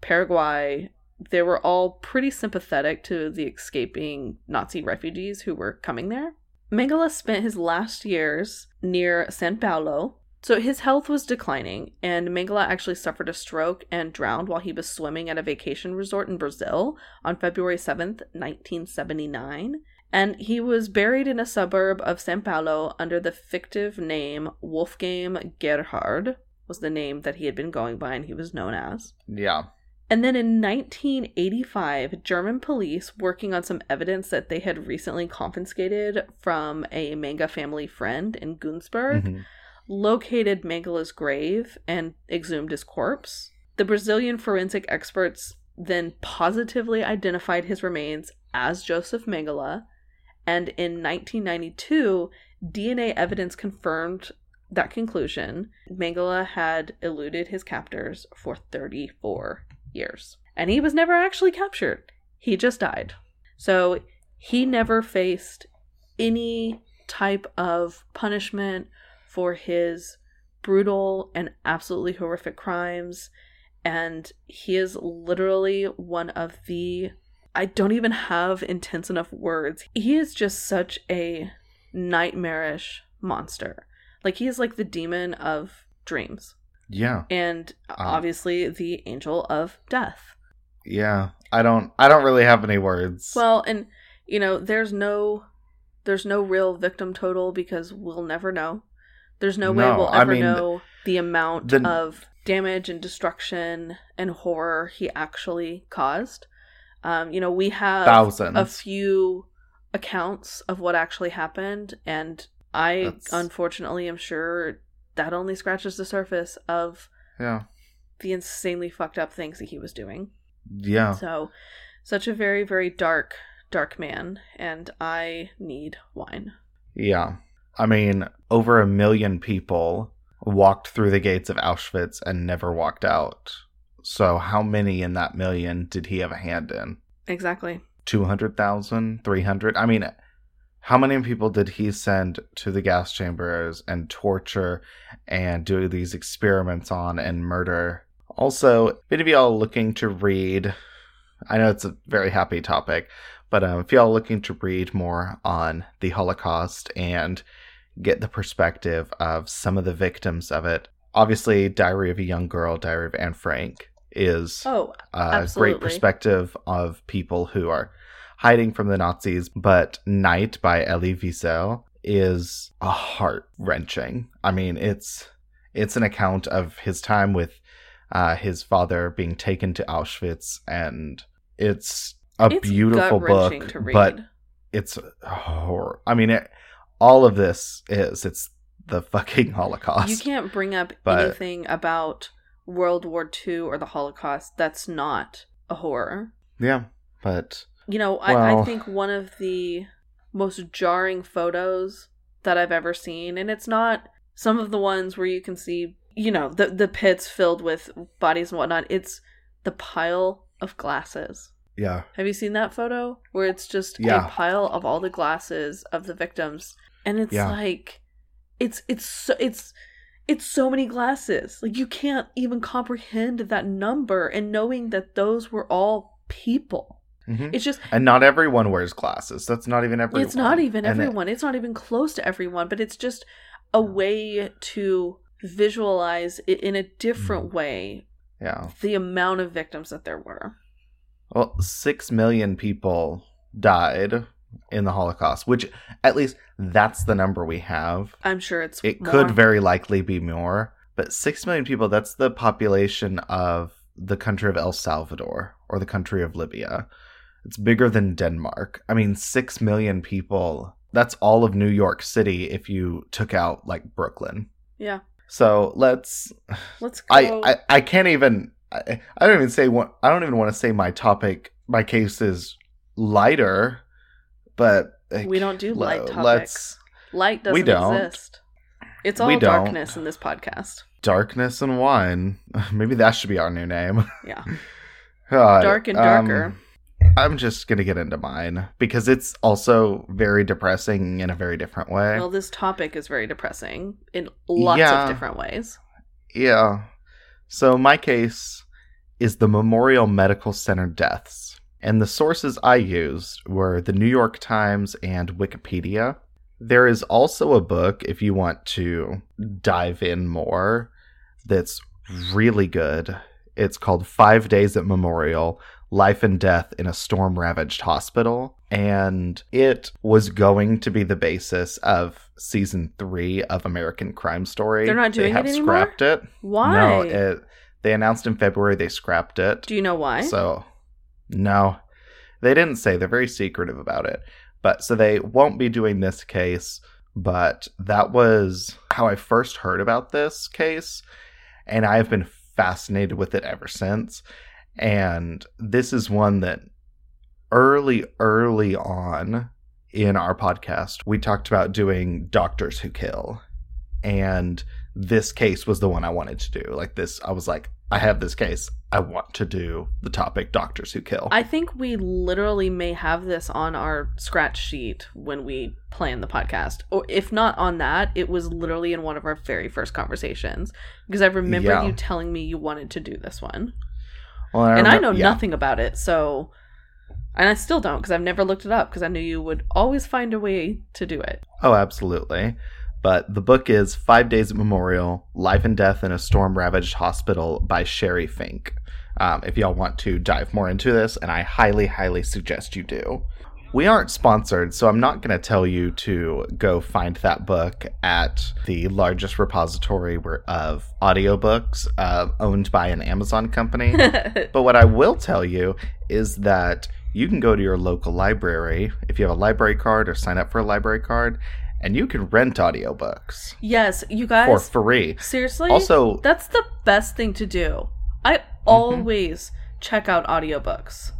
Paraguay, they were all pretty sympathetic to the escaping Nazi refugees who were coming there. Mengele spent his last years near San Paulo, so his health was declining, and Mengele actually suffered a stroke and drowned while he was swimming at a vacation resort in Brazil on February 7th, 1979 and he was buried in a suburb of Sao Paulo under the fictive name Wolfgang Gerhard was the name that he had been going by and he was known as. Yeah. And then in 1985, German police, working on some evidence that they had recently confiscated from a Manga family friend in Günzburg, Mhm. located Mengele's grave and exhumed his corpse. The Brazilian forensic experts then positively identified his remains as Josef Mengele, and in 1992, DNA evidence confirmed that conclusion. Mangala had eluded his captors for 34 years, and he was never actually captured. He just died. So he never faced any type of punishment for his brutal and absolutely horrific crimes. And he is literally one of the. I don't even have intense enough words. He is just such a nightmarish monster. Like, he is like the demon of dreams. Yeah. And Um, obviously the angel of death. Yeah. I don't I don't really have any words. Well, and you know, there's no there's no real victim total because we'll never know. There's no, way we'll I ever mean, know the amount the- of damage and destruction and horror he actually caused. Um, you know, we have thousands. a few accounts of what actually happened, and I That's- unfortunately am sure that only scratches the surface of yeah. the insanely fucked up things that he was doing. Yeah. So, such a very, very dark, dark man, and I need wine. Yeah. I mean, over a million people walked through the gates of Auschwitz and never walked out. So, how many in that million did he have a hand in? Exactly. 200,000? 300? I mean, how many people did he send to the gas chambers and torture and do these experiments on and murder? Also, if any of y'all looking to read, I know it's a very happy topic, but um, if y'all looking to read more on the Holocaust and get the perspective of some of the victims of it, obviously, Diary of a Young Girl, Diary of Anne Frank is Oh, a great perspective of people who are hiding from the Nazis. But Night by Elie Wiesel is a heart wrenching. I mean, it's it's an account of his time with uh, his father being taken to Auschwitz, and it's a it's beautiful book. to read. But it's horror. I mean, it, all of this is it's the fucking Holocaust. you can't bring up But- anything about World War II or the Holocaust that's not a horror. Yeah, but You know, I, I think one of the most jarring photos that I've ever seen, and it's not some of the ones where you can see, you know, the the pits filled with bodies and whatnot. It's the pile of glasses. yeah, Have you seen that photo where it's just Yeah. a pile of all the glasses of the victims, and it's Yeah. like, it's it's so it's it's so many glasses. Like you can't even comprehend that number, and knowing that those were all people. hmm It's just and not everyone wears glasses. That's not even everyone. it's not even And it- everyone. it's not even close to everyone, but it's just a way to visualize it in a Mm. different way yeah. the amount of victims that there were. Well, six million people died in the Holocaust, which at least that's the number we have. I'm sure it's It more. could very likely be more, but six million people, that's the population of the country of El Salvador or the country of Libya. It's bigger than Denmark. I mean, six million people, that's all of New York City if you took out like Brooklyn. yeah. So let's Let's go. I, I I can't even I, I don't even say what I don't even want to say my topic my case is lighter, but like, We don't do light topics. Let's Light doesn't We don't. exist. It's all We don't. darkness in this podcast. darkness and wine. Maybe that should be our new name. Yeah. God, Dark and um, darker. I'm just gonna get into mine because it's also very depressing in a very different way. Well, this topic is very depressing in lots Yeah. of different ways. Yeah. So my case is the Memorial Medical Center deaths. And the sources I used were the New York Times and Wikipedia. There is also a book, if you want to dive in more, that's really good. It's called Five Days at Memorial Life and Death in a Storm Ravaged Hospital. And it was going to be the basis of season three of American Crime Story. They're not doing they have it anymore? scrapped it. Why? No, it, they announced in February they scrapped it. Do you know why? So, no, they didn't say. They're very secretive about it. But so they won't be doing this case. But that was how I first heard about this case, and I have been fascinated with it ever since. And this is one that early, early on in our podcast, we talked about doing Doctors Who Kill. And this case was the one I wanted to do. Like this, I was like, I have this case. I want to do the topic Doctors Who Kill. I think we literally may have this on our scratch sheet when we plan the podcast. Or if not on that, it was literally in one of our very first conversations. Because I remember Yeah. you telling me you wanted to do this one. well, and I know yeah. nothing about it, so. And I still don't because I've never looked it up because I knew you would always find a way to do it. Oh, absolutely. But the book is Five Days at Memorial Life and Death in a Storm Ravaged Hospital by Sheri Fink. Um, if y'all want to dive more into this, and I highly, highly suggest you do. We aren't sponsored, so I'm not going to tell you to go find that book at the largest repository of audiobooks uh, owned by an Amazon company. But what I will tell you is that you can go to your local library if you have a library card or sign up for a library card, and you can rent audiobooks yes, you guys for free. seriously? Also, That's the best thing to do. I always check out audiobooks.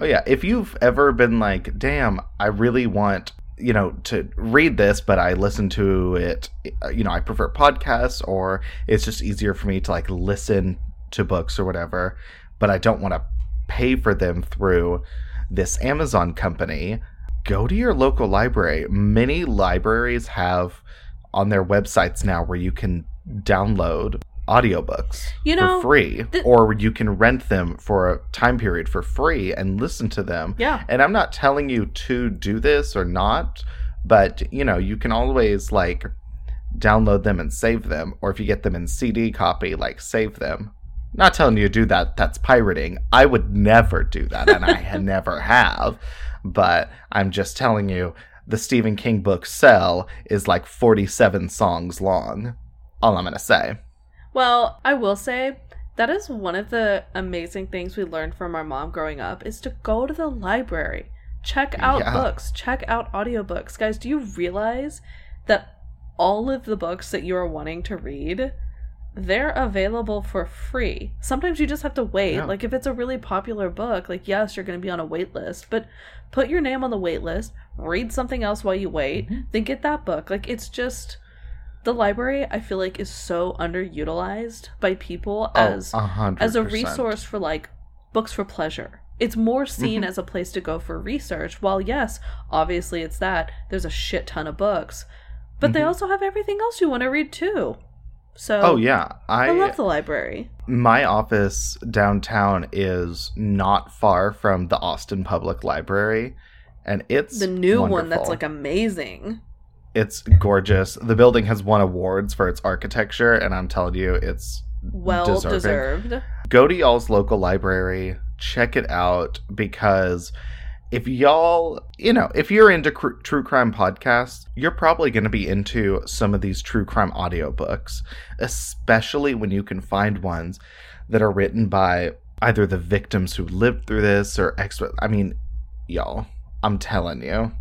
oh yeah, if you've ever been like, damn, I really want, you know, to read this, but I listen to it, uh, you know, I prefer podcasts, or it's just easier for me to like listen to books or whatever, but I don't want to pay for them through this Amazon company. Go to your local library. Many libraries have on their websites now where you can download audiobooks You know, for free th- or you can rent them for a time period for free and listen to them. Yeah. and i'm not telling you to do this or not but you know you can always like download them and save them or if you get them in cd copy like save them. Not telling you to do that. That's pirating. I would never do that and i never have but i'm just telling you the stephen king book cell is like 47 songs long all i'm gonna say Well, I will say that is one of the amazing things we learned from our mom growing up is to go to the library. Check out Yeah. books, check out audiobooks. Guys, do you realize that all of the books that you are wanting to read they're available for free. Sometimes you just have to wait. Yeah. Like if it's a really popular book, like yes, you're going to be on a wait list, but put your name on the wait list, read something else while you wait, Mhm. then get that book. Like it's just the library I feel like is so underutilized by people as oh, a hundred as a resource for like books for pleasure. It's more seen Mhm. as a place to go for research. While yes, obviously it's that there's a shit ton of books, but they Mhm. also have everything else you want to read too. So Oh yeah, I, I, love the library. my office downtown is not far from the Austin Public Library, and it's The new one that's like amazing. it's gorgeous. The building has won awards for its architecture, and I'm telling you, it's Well Deserving. deserved. go to y'all's local library, check it out because if y'all, you know, if you're into cr- true crime podcasts, you're probably going to be into some of these true crime audiobooks, especially when you can find ones that are written by either the victims who lived through this or experts. I mean, y'all, I'm telling you,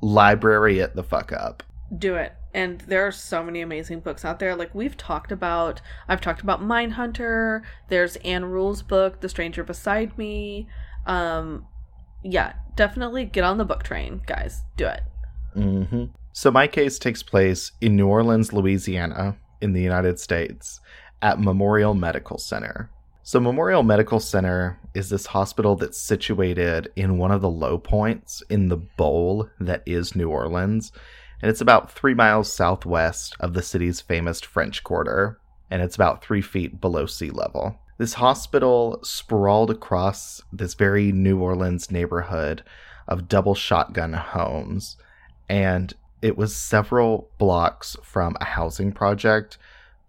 library it the fuck up. Do it. And there are so many amazing books out there. Like we've talked about, I've talked about Mindhunter. There's Ann Rule's book, The Stranger Beside Me. Um, yeah, definitely get on the book train, guys. Do it. hmm So my case takes place in New Orleans, Louisiana, in the United States, at Memorial Medical Center. So Memorial Medical Center is this hospital that's situated in one of the low points in the bowl that is New Orleans, and it's about three miles southwest of the city's famous French Quarter, and it's about three feet below sea level. This hospital sprawled across this very New Orleans neighborhood of double shotgun homes and it was several blocks from a housing project,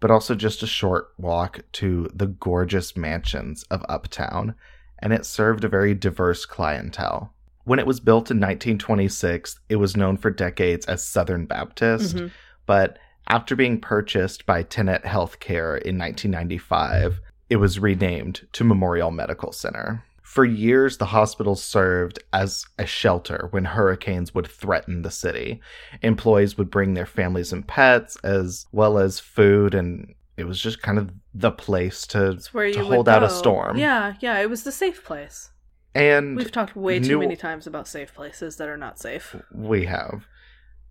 but also just a short walk to the gorgeous mansions of Uptown, and it served a very diverse clientele. When it was built in 1926, it was known for decades as Southern Baptist, Mhm. but after being purchased by Tenet Healthcare in 1995, it was renamed to Memorial Medical Center. For years, the hospital served as a shelter when hurricanes would threaten the city. Employees would bring their families and pets, as well as food and it was just kind of the place to to hold out a storm. Yeah, yeah, it was the safe place. and We've talked way too New- many times about safe places that are not safe. we have.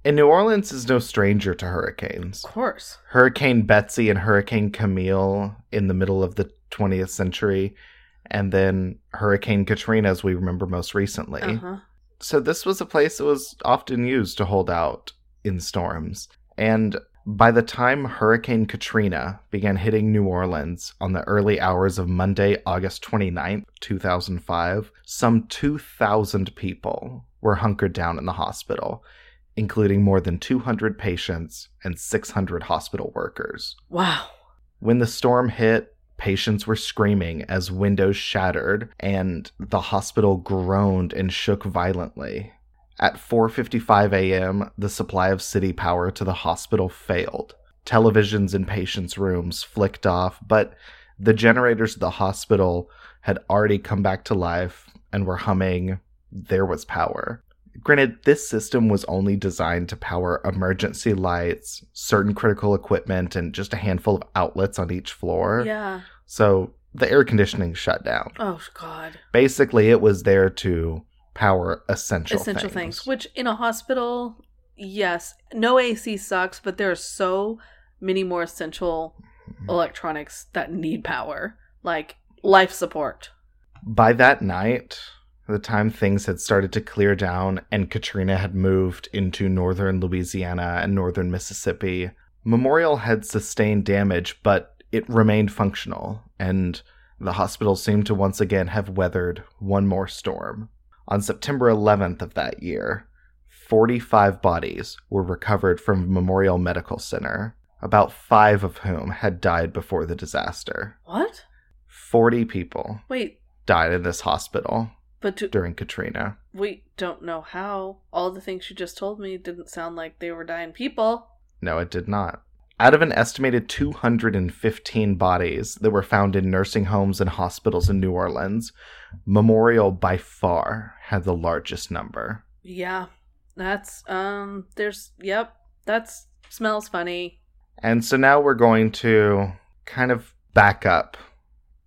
And New Orleans is no stranger to hurricanes. Of course. Hurricane Betsy and Hurricane Camille in the middle of the 20th century, and then Hurricane Katrina, as we remember most recently. Uh-huh. So, this was a place that was often used to hold out in storms. And by the time Hurricane Katrina began hitting New Orleans on the early hours of Monday, August 29th, 2005, some 2,000 people were hunkered down in the hospital, including more than 200 patients and 600 hospital workers. Wow. When the storm hit, patients were screaming as windows shattered and the hospital groaned and shook violently. At 4:55 a.m., the supply of city power to the hospital failed. Televisions in patients' rooms flicked off, but the generators of the hospital had already come back to life and were humming There Was Power. Granted, this system was only designed to power emergency lights, certain critical equipment, and just a handful of outlets on each floor. Yeah. So the air conditioning shut down. Oh God. Basically, it was there to power essential, Essential things. things. Which in a hospital, yes, no AC sucks, but there are so many more essential Mm-hmm. electronics that need power, like life support. By that night, the time things had started to clear down and Katrina had moved into northern Louisiana and northern Mississippi, Memorial had sustained damage, but it remained functional, and the hospital seemed to once again have weathered one more storm. On September 11th of that year, 45 bodies were recovered from Memorial Medical Center, about five of whom had died before the disaster. What? 40 people Wait, died in this hospital but do, during Katrina. we don't know how. All the things you just told me didn't sound like they were dying people. No, it did not. Out of an estimated 215 bodies that were found in nursing homes and hospitals in New Orleans, Memorial by far had the largest number. Yeah. That's um there's yep, that's smells funny. And so now we're going to kind of back up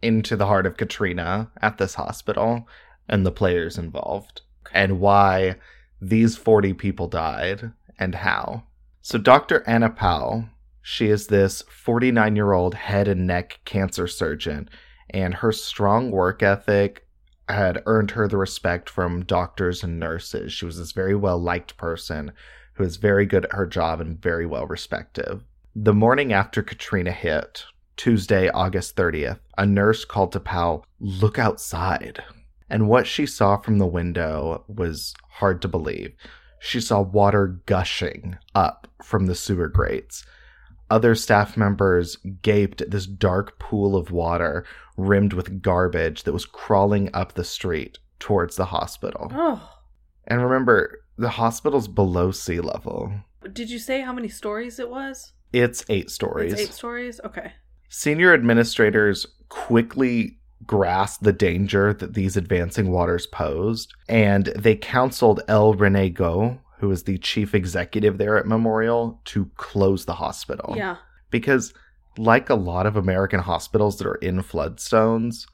into the heart of Katrina at this hospital and the players involved and why these 40 people died and how. So, Dr. Anna Pou, she is this 49 year old head and neck cancer surgeon, and her strong work ethic had earned her the respect from doctors and nurses. She was this very well liked person who was very good at her job and very well respected. The morning after Katrina hit, Tuesday, August 30th, a nurse called to Pou, Look outside. And what she saw from the window was hard to believe. She saw water gushing up from the sewer grates. Other staff members gaped at this dark pool of water rimmed with garbage that was crawling up the street towards the hospital. Oh. And remember, the hospital's below sea level. Did you say how many stories it was? It's eight stories. It's eight stories? Okay. Senior administrators quickly grasped the danger that these advancing waters posed, and they counseled L. René Goux, who is the chief executive there at Memorial, to close the hospital. Yeah. Because, like a lot of American hospitals that are in flood zones,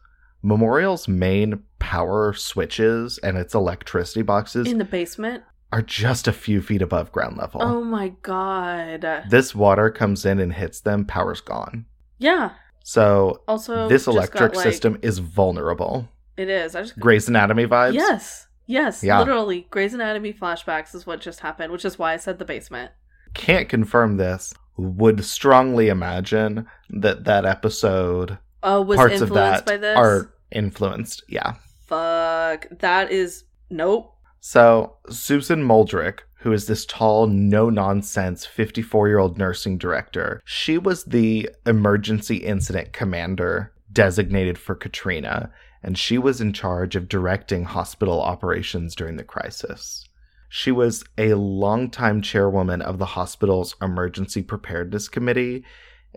Memorial's main power switches and its electricity boxes In the basement? are just a few feet above ground level. Oh my god. This water comes in and hits them, power's gone. Yeah. So Also this electric got, like- system is vulnerable. It is. I just Grey's Anatomy vibes. Yes. Yes. Yeah. Literally, Grey's Anatomy flashbacks is what just happened, which is why I said the basement. Can't confirm this. Would strongly imagine that that episode Oh, was parts of that are influenced. Yeah. Fuck. That is nope. So Susan Mulderick, who is this tall, no nonsense 54 year old nursing director, she was the emergency incident commander designated for Katrina, and she was in charge of directing hospital operations during the crisis. She was a longtime chairwoman of the hospital's emergency preparedness committee,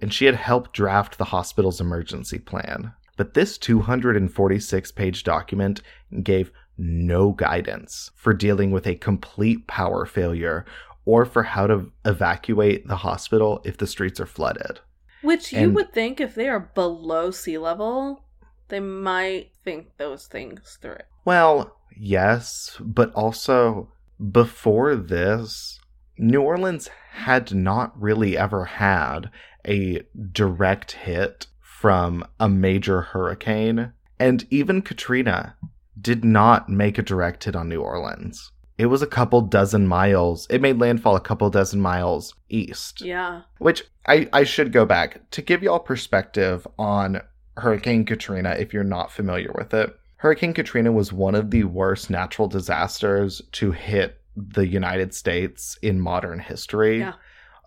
and she had helped draft the hospital's emergency plan. But this 246 page document gave no guidance for dealing with a complete power failure or for how to evacuate the hospital if the streets are flooded. Which you And- would think if they are below sea level, they might think those things through. Well, yes, but also before this, New Orleans had not really ever had a direct hit from a major hurricane, and even Katrina did not make a direct hit on New Orleans. It was a couple dozen miles. It made landfall a couple dozen miles east. Yeah. Which I, I should go back to give y'all perspective on Hurricane Katrina if you're not familiar with it. Hurricane Katrina was one of the worst natural disasters to hit the United States in modern history. Yeah.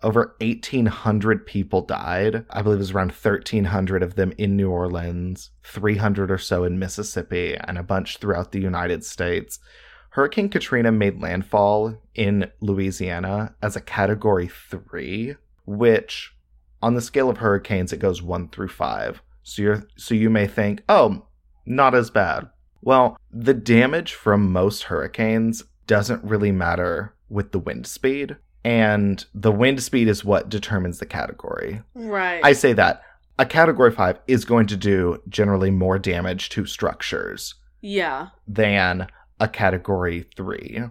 Over 1,800 people died. I believe it was around 1,300 of them in New Orleans, 300 or so in Mississippi, and a bunch throughout the United States. Hurricane Katrina made landfall in Louisiana as a category three, which on the scale of hurricanes, it goes one through five. So you're so you may think, oh, not as bad. Well, the damage from most hurricanes doesn't really matter with the wind speed. And the wind speed is what determines the category. Right. I say that a category five is going to do generally more damage to structures yeah. than a category 3.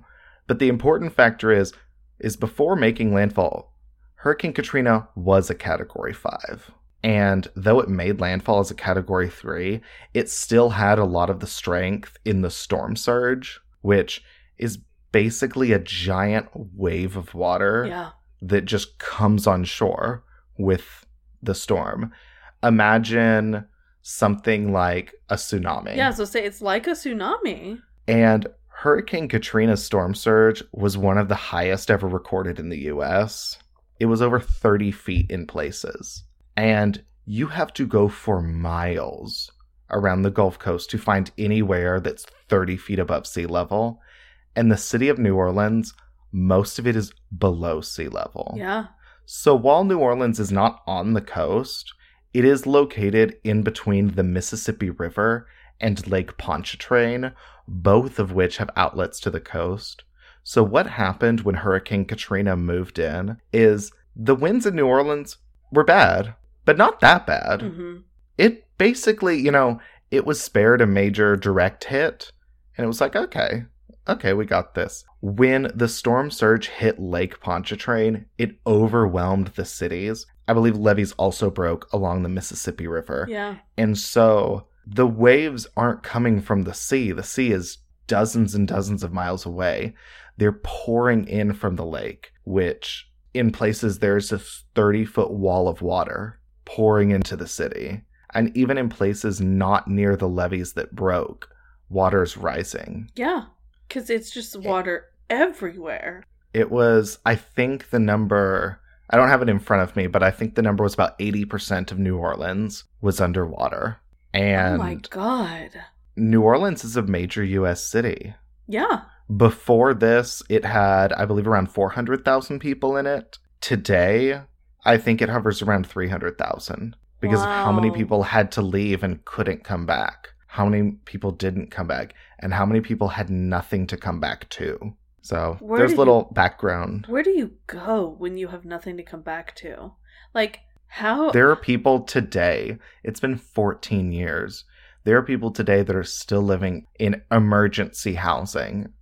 But the important factor is is before making landfall, Hurricane Katrina was a category 5. And though it made landfall as a category 3, it still had a lot of the strength in the storm surge, which is basically a giant wave of water Yeah. that just comes on shore with the storm. Imagine something like a tsunami. Yeah. So say it's like a tsunami. And Hurricane Katrina's storm surge was one of the highest ever recorded in the US. It was over 30 feet in places. And you have to go for miles around the Gulf Coast to find anywhere that's 30 feet above sea level. And the city of New Orleans, most of it is below sea level. Yeah. So while New Orleans is not on the coast, it is located in between the Mississippi River and Lake Pontchartrain, both of which have outlets to the coast. So what happened when Hurricane Katrina moved in is the winds in New Orleans were bad, but not that bad. hmm It basically, you know, it was spared a major direct hit, and it was like, okay, okay, we got this. When the storm surge hit Lake Pontchartrain, it overwhelmed the cities. I believe levees also broke along the Mississippi River. Yeah. And so the waves aren't coming from the sea. The sea is dozens and dozens of miles away. They're pouring in from the lake, which in places there's a 30 foot wall of water pouring into the city. And even in places not near the levees that broke, water's rising. Yeah. Because it's just eh. water everywhere. It was, I think the number, I don't have it in front of me, but I think the number was about 80% of New Orleans was underwater. And oh my god. New Orleans is a major US city. Yeah. Before this, it had, I believe, around 400,000 people in it. Today, I think it hovers around 300,000 because of how many people had to leave and couldn't come back, how many people didn't come back, and how many people had nothing to come back to. So Where there's little background. Where do you go when you have nothing to come back to? Like, how? There are people today, it's been 14 years. There are people today that are still living in emergency housing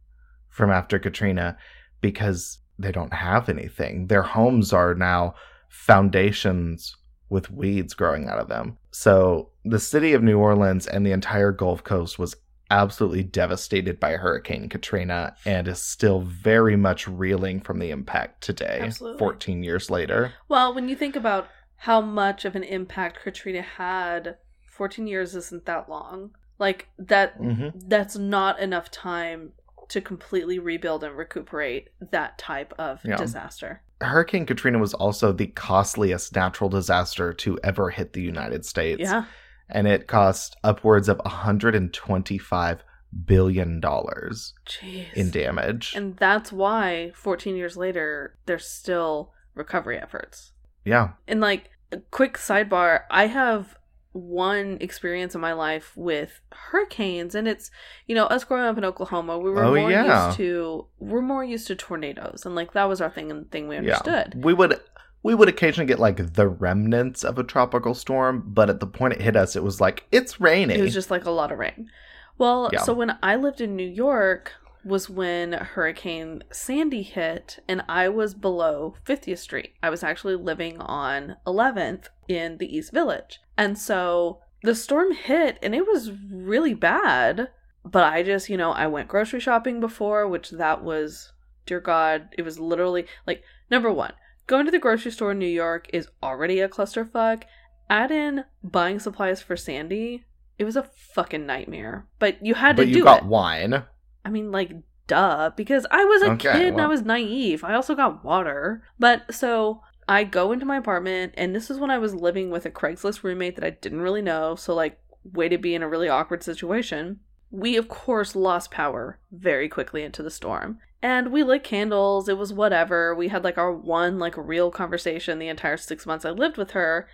from after Katrina because they don't have anything. Their homes are now foundations with weeds growing out of them. So the city of New Orleans and the entire Gulf Coast was absolutely devastated by Hurricane Katrina and is still very much reeling from the impact today, Absolutely. 14 years later. well, when you think about how much of an impact Katrina had, 14 years isn't that long. Like, that hmm that's not enough time to completely rebuild and recuperate that type of Yeah. disaster. Hurricane Katrina was also the costliest natural disaster to ever hit the United States. Yeah. And it cost upwards of $125 billion in damage. And that's why 14 years later, there's still recovery efforts. yeah. And like a quick sidebar, I have one experience in my life with hurricanes and it's you know us growing up in Oklahoma we were Oh, more yeah. used to we're more used to tornadoes and like that was our thing and thing we Yeah. understood We would we would occasionally get like the remnants of a tropical storm, but at the point it hit us, it was like it's raining. It was just like a lot of rain. Well, Yeah. so when I lived in New York was when Hurricane Sandy hit and I was below 50th Street. I was actually living on 11th in the East Village. And so the storm hit and it was really bad, but I just, you know, I went grocery shopping before, which that was dear god, it was literally like number 1, going to the grocery store in New York is already a clusterfuck. Add in buying supplies for Sandy, it was a fucking nightmare. But you had to but you do got it. wine. I mean, like, duh, because I was a Okay, kid and I was naive. I also got water. But so I go into my apartment, and this is when I was living with a Craigslist roommate that I didn't really know. So, like, way to be in a really awkward situation. We, of course, lost power very quickly into the storm. And we lit candles. It was whatever. We had like our one, like, real conversation the entire six months I lived with her.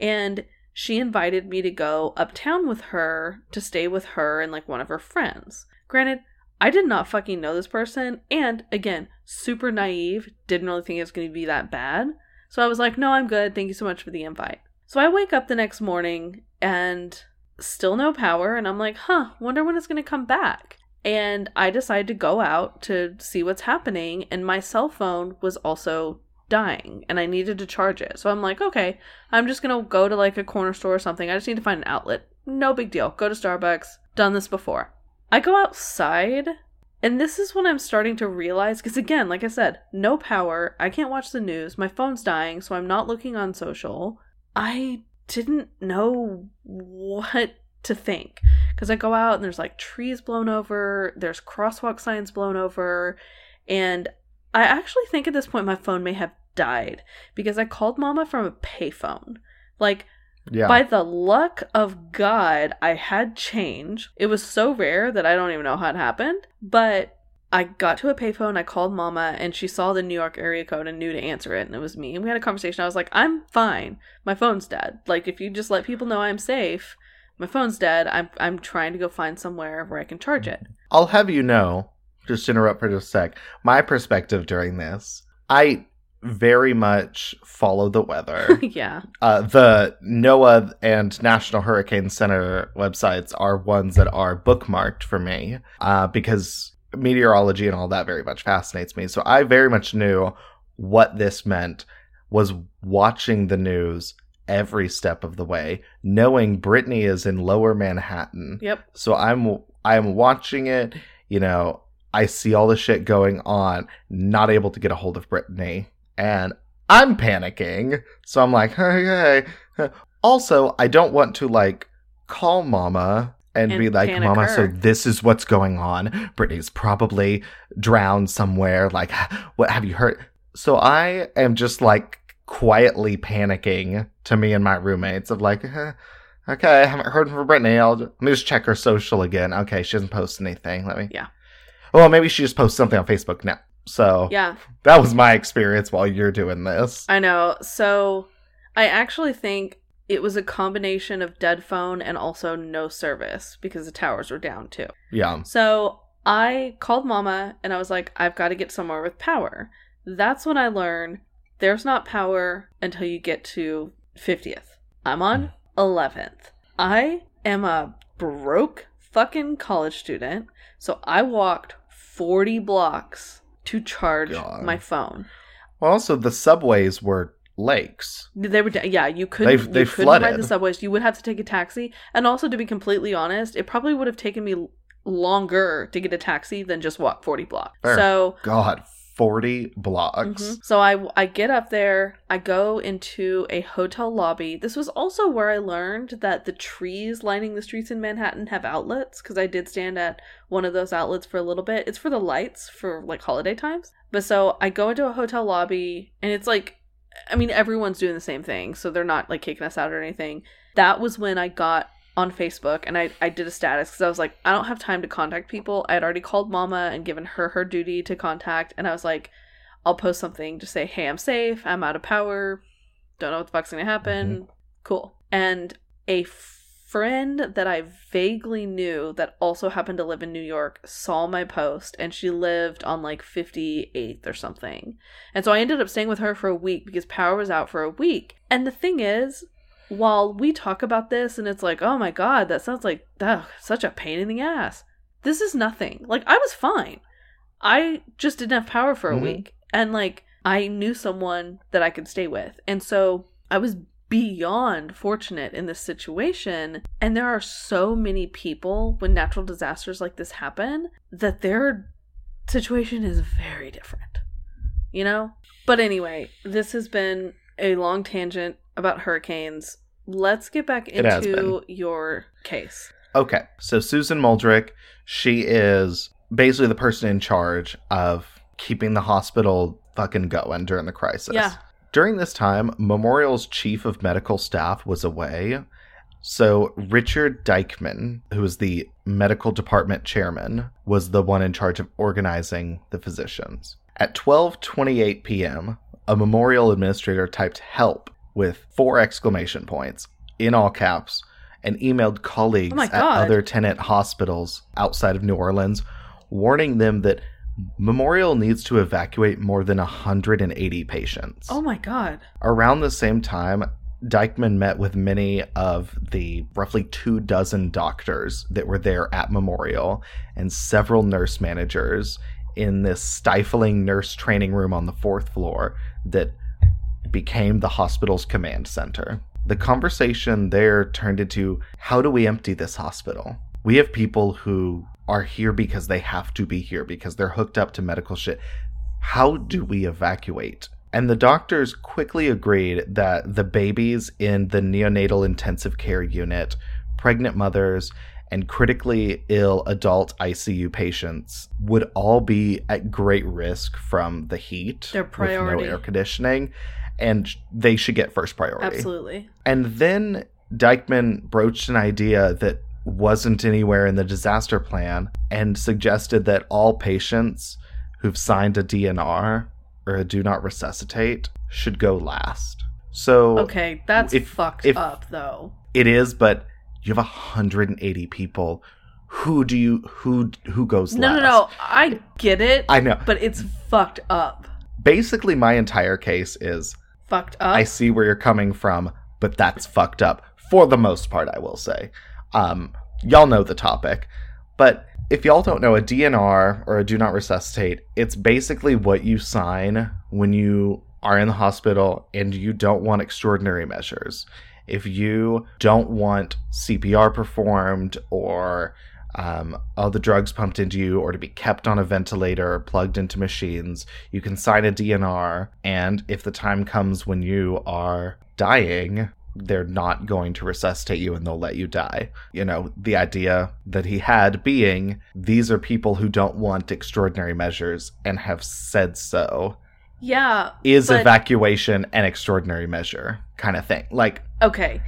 And she invited me to go uptown with her to stay with her and like one of her friends. Granted, I did not fucking know this person, and again, super naive, didn't really think it was going to be that bad. So I was like, no, I'm good. Thank you so much for the invite. So I wake up the next morning and still no power, and I'm like, huh, wonder when it's going to come back. And I decide to go out to see what's happening, and my cell phone was also dying, and I needed to charge it. So I'm like, okay, I'm just to go to like a corner store or something. I just need to find an outlet. No big deal. Go to Starbucks. Done this before. I go outside, and this is when I'm starting to realize because, again, like I said, no power. I can't watch the news. My phone's dying, so I'm not looking on social. I didn't know what to think because I go out and there's like trees blown over, there's crosswalk signs blown over, and I actually think at this point my phone may have died because I called mama from a payphone. Like, Yeah. by the luck of God, I had change. It was so rare that I don't even know how it happened. But I got to a payphone, I called mama, and she saw the New York area code and knew to answer it, and it was me. And we had a conversation. I was like, I'm fine. My phone's dead. Like, if you just let people know I'm safe, my phone's dead. I'm, I'm trying to go find somewhere where I can charge it. I'll have you know, just to interrupt for just a sec, my perspective during this, I very much follow the weather. yeah. uh, the NOAA and National Hurricane Center websites are ones that are bookmarked for me uh, because meteorology and all that very much fascinates me. So I very much knew what this meant was watching the news every step of the way, knowing Brittany is in lower Manhattan. Yep. So I'm I'm watching it, you know, I see all the shit going on, not able to get a hold of Brittany, and I'm panicking. So I'm like, okay. Also, I don't want to like call mama and, And be like, Mama, so this is what's going on. Brittany's probably drowned somewhere. Like, what have you heard? So I am just like quietly panicking to me and my roommates of like, "Eh, okay, I haven't heard from Brittany. I'll let me just check her social again. Okay, she doesn't post anything. Let me. Yeah. Well, maybe she just posts something on Facebook now. So Yeah. that was my experience while you're doing this. I know. So I actually think it was a combination of dead phone and also no service because the towers were down too. Yeah. So I called mama and I was like, I've got to get somewhere with power. That's when I learned there's not power until you get to 50th. I'm on 11th. I am a broke fucking college student. So I walked 40 blocks to charge God. my phone. Well, also the subways were lakes. They were, yeah. You couldn't, They've- they you couldn't ride the subways. You would have to take a taxi, and also to be completely honest, it probably would have taken me longer to get a taxi than just walk forty blocks. Fair. So, God, forty blocks. mhm. so I I get up there. I go into a hotel lobby. This was also where I learned that the trees lining the streets in Manhattan have outlets because I did stand at one of those outlets for a little bit. It's for the lights for like holiday times. But so I go into a hotel lobby and it's like I mean everyone's doing the same thing, so they're not like kicking us out or anything. That was when I got on Facebook and I, I did a status because I was like, I don't have time to contact people. I had already called mama and given her her duty to contact, and I was like, I'll post something to say, hey, I'm safe, I'm out of power, don't know what the fuck's gonna happen, mm-hmm. cool. And a friend that I vaguely knew that also happened to live in New York saw my post and she lived on like 58th or something. And so I ended up staying with her for a week because power was out for a week. And the thing is, while we talk about this and it's like, oh my god, that sounds like ugh, such a pain in the ass. This is nothing. Like, I was fine. I just didn't have power for a Mhm. week. And like, I knew someone that I could stay with. And so I was beyond fortunate in this situation. And there are so many people when natural disasters like this happen that their situation is very different. You know? But anyway, this has been a long tangent about hurricanes. Let's get back It into your case. Okay, so Susan Mulderick, she is basically the person in charge of keeping the hospital fucking going during the crisis. Yeah. During this time, Memorial's chief of medical staff was away. So Richard Deichmann, who was the medical department chairman, was the one in charge of organizing the physicians. At 12:28 p.m., a memorial administrator typed help with four exclamation points in all caps and emailed colleagues Oh at other tenant hospitals outside of New Orleans warning them that Memorial needs to evacuate more than 180 patients. Oh my god. Around the same time, Deichmann met with many of the roughly two dozen doctors that were there at Memorial and several nurse managers in this stifling nurse training room on the fourth floor that became the hospital's command center. The conversation there turned into how do we empty this hospital? We have people who are here because they have to be here because they're hooked up to medical shit. How do we evacuate? And the doctors quickly agreed that the babies in the neonatal intensive care unit, pregnant mothers, and critically ill adult ICU patients would all be at great risk from the heat Their with priority. no air conditioning, and they should get first priority. Absolutely. And then Deichmann broached an idea that wasn't anywhere in the disaster plan and suggested that all patients who've signed a DNR or a do not resuscitate should go last. So Okay, that's if- fucked if- up though. it is, but you have 180 people. Who do you who who goes No, last? no, no. No. I get it, I know. but it's fucked up. Basically, my entire case is Fucked up. I see where you're coming from, but that's fucked up for the most part, I will say. Um, y'all know the topic, but if y'all don't know, a DNR or a do not resuscitate, it's basically what you sign when you are in the hospital and you don't want extraordinary measures. If you don't want CPR performed or um, all the drugs pumped into you or to be kept on a ventilator or plugged into machines, you can sign a DNR. And if the time comes when you are dying, they're not going to resuscitate you and they'll let you die. You know, the idea that he had being these are people who don't want extraordinary measures and have said so. yeah. Is But- evacuation an extraordinary measure kind of thing? Like, Okay.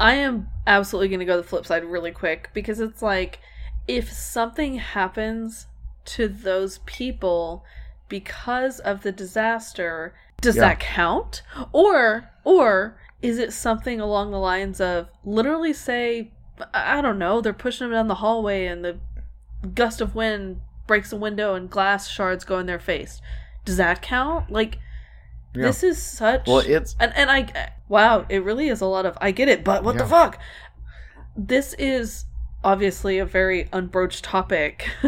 I am absolutely going to go the flip side really quick because it's like if something happens to those people because of the disaster, does Yeah. that count? Or or is it something along the lines of literally say I don't know, they're pushing them down the hallway and the gust of wind breaks a window and glass shards go in their face. Does that count? Like Yeah. this is such well, it's and and I wow, it really is a lot of I get it, but what the fuck? This is obviously a very unbroached topic.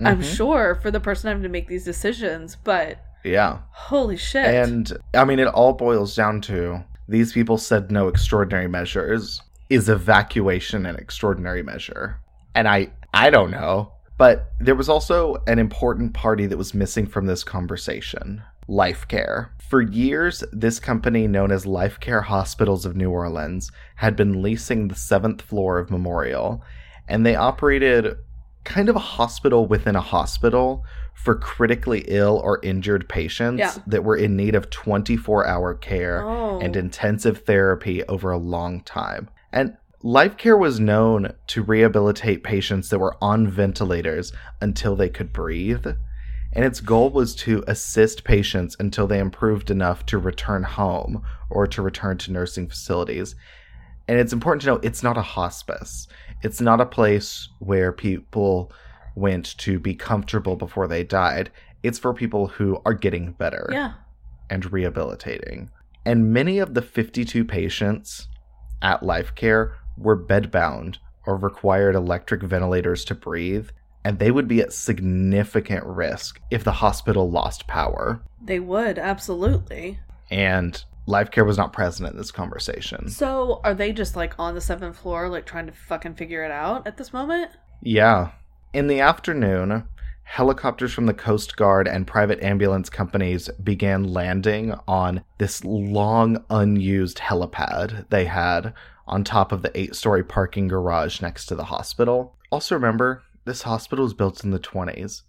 I'm Mhm. sure for the person having to make these decisions, but yeah. holy shit. And I mean, it all boils down to these people said no extraordinary measures. Is evacuation an extraordinary measure? And I, I don't know. But there was also an important party that was missing from this conversation Life Care. For years, this company, known as Life Care Hospitals of New Orleans, had been leasing the seventh floor of Memorial, and they operated kind of a hospital within a hospital for critically ill or injured patients Yeah. that were in need of 24 hour care oh. and intensive therapy over a long time. And Life Care was known to rehabilitate patients that were on ventilators until they could breathe. And its goal was to assist patients until they improved enough to return home or to return to nursing facilities. And it's important to know it's not a hospice. It's not a place where people went to be comfortable before they died. It's for people who are getting better Yeah. and rehabilitating. And many of the 52 patients at Life Care were bedbound or required electric ventilators to breathe, and they would be at significant risk if the hospital lost power. They would, absolutely. And Life Care was not present in this conversation. So, are they just like on the seventh floor, like trying to fucking figure it out at this moment? Yeah. In the afternoon, helicopters from the Coast Guard and private ambulance companies began landing on this long unused helipad they had on top of the eight story parking garage next to the hospital. Also, remember, this hospital was built in the 20s.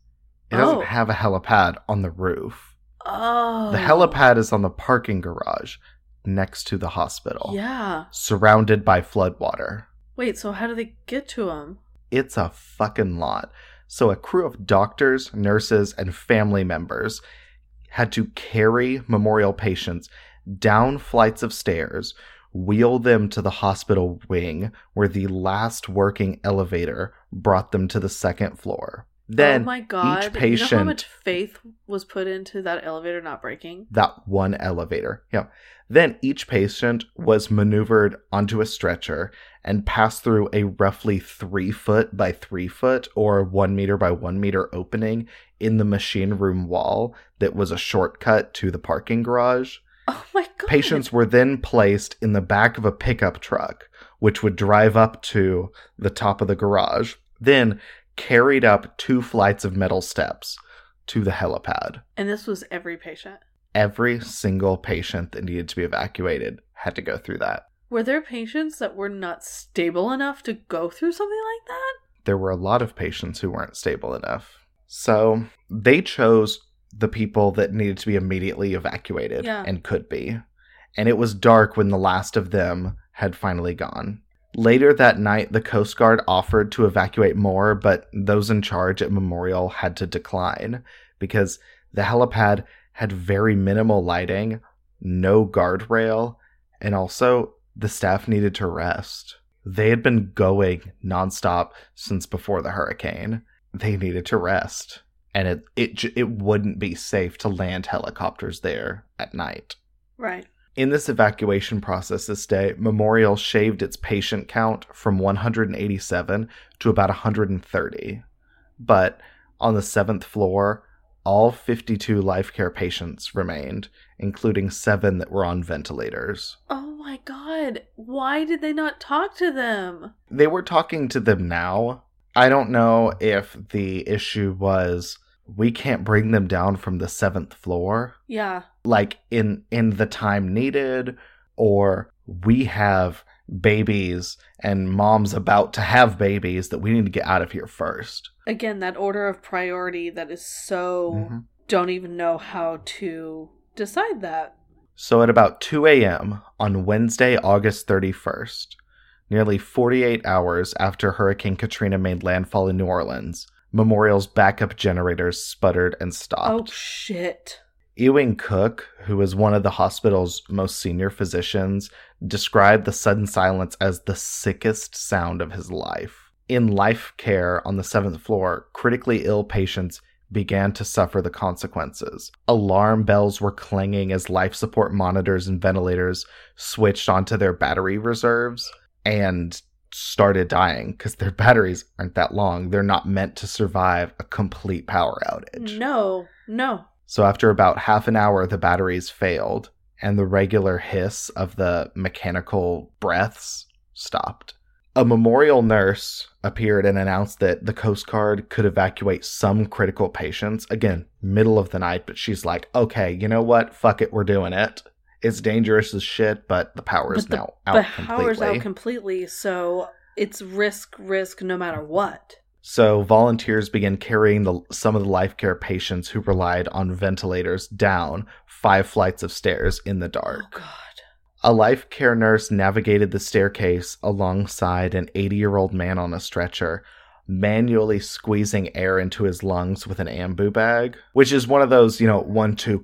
It doesn't Oh. have a helipad on the roof. Oh. The helipad is on the parking garage next to the hospital, Yeah. surrounded by floodwater. Wait, so how do they get to him? It's a fucking lot. So, a crew of doctors, nurses, and family members had to carry memorial patients down flights of stairs, wheel them to the hospital wing, where the last working elevator brought them to the second floor. Then oh my god. each You know how much faith was put into that elevator not breaking? that one elevator. Yeah. Then each patient was maneuvered onto a stretcher and passed through a roughly three foot by three foot or one meter by one meter opening in the machine room wall that was a shortcut to the parking garage. Oh my god. Patients were then placed in the back of a pickup truck, which would drive up to the top of the garage, then carried up two flights of metal steps to the helipad And this was every patient. every single patient that needed to be evacuated had to go through that. Were there patients that were not stable enough to go through something like that? There were a lot of patients who weren't stable enough. So they chose the people that needed to be immediately evacuated Yeah. and could be. And it was dark when the last of them had finally gone. Later that night, the Coast Guard offered to evacuate more, but those in charge at Memorial had to decline because the helipad had very minimal lighting, no guardrail, and also the staff needed to rest. They had been going nonstop since before the hurricane. They needed to rest, and it it it wouldn't be safe to land helicopters there at night. Right. In this evacuation process this day, Memorial shaved its patient count from 187 to about 130. But on the seventh floor, all 52 life care patients remained, including seven that were on ventilators. Oh my god. Why did they not talk to them? They were talking to them now. I don't know if the issue was we can't bring them down from the seventh floor. Yeah. like in in the time needed or we have babies and moms about to have babies that we need to get out of here first Again, that order of priority that is so Mhm. don't even know how to decide that. so at about 2 a.m on wednesday august 31st nearly 48 hours after hurricane katrina made landfall in new orleans memorial's backup generators sputtered and stopped. Oh shit. Ewing Cook, who was one of the hospital's most senior physicians, described the sudden silence as the sickest sound of his life. In life care on the seventh floor, critically ill patients began to suffer the consequences. Alarm bells were clanging as life support monitors and ventilators switched onto their battery reserves and started dying because their batteries aren't that long. They're not meant to survive a complete power outage. No. No. So after about half an hour, the batteries failed, and the regular hiss of the mechanical breaths stopped. A memorial nurse appeared and announced that the Coast Guard could evacuate some critical patients. Again, middle of the night, but she's like, okay, you know what? Fuck it, we're doing it. It's dangerous as shit, but the power is But the- now out But completely. power's out completely, so it's risk, risk no matter what. So volunteers began carrying the, some of the life care patients who relied on ventilators down five flights of stairs in the oh, dark. Oh god. A life care nurse navigated the staircase alongside an 80 year old man on a stretcher, manually squeezing air into his lungs with an ambu bag, which is one of those, you know, one, two,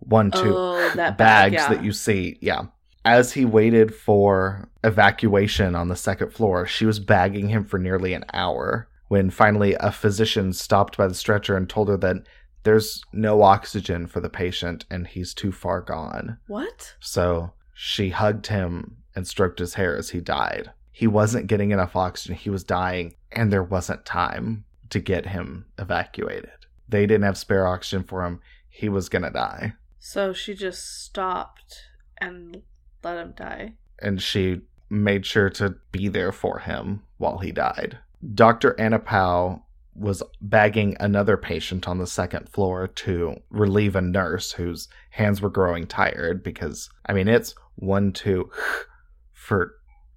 one, two Oh, that bag, bags yeah. that you see. Yeah. as he waited for evacuation on the second floor, she was bagging him for nearly an hour when finally a physician stopped by the stretcher and told her that there's no oxygen for the patient and he's too far gone. What? So she hugged him and stroked his hair as he died. He wasn't getting enough oxygen, he was dying, and there wasn't time to get him evacuated. They didn't have spare oxygen for him. He was gonna die. So she just stopped and let him die. and she made sure to be there for him while he died. Dr. Anna Pou was bagging another patient on the second floor to relieve a nurse whose hands were growing tired because, I mean, it's one, two for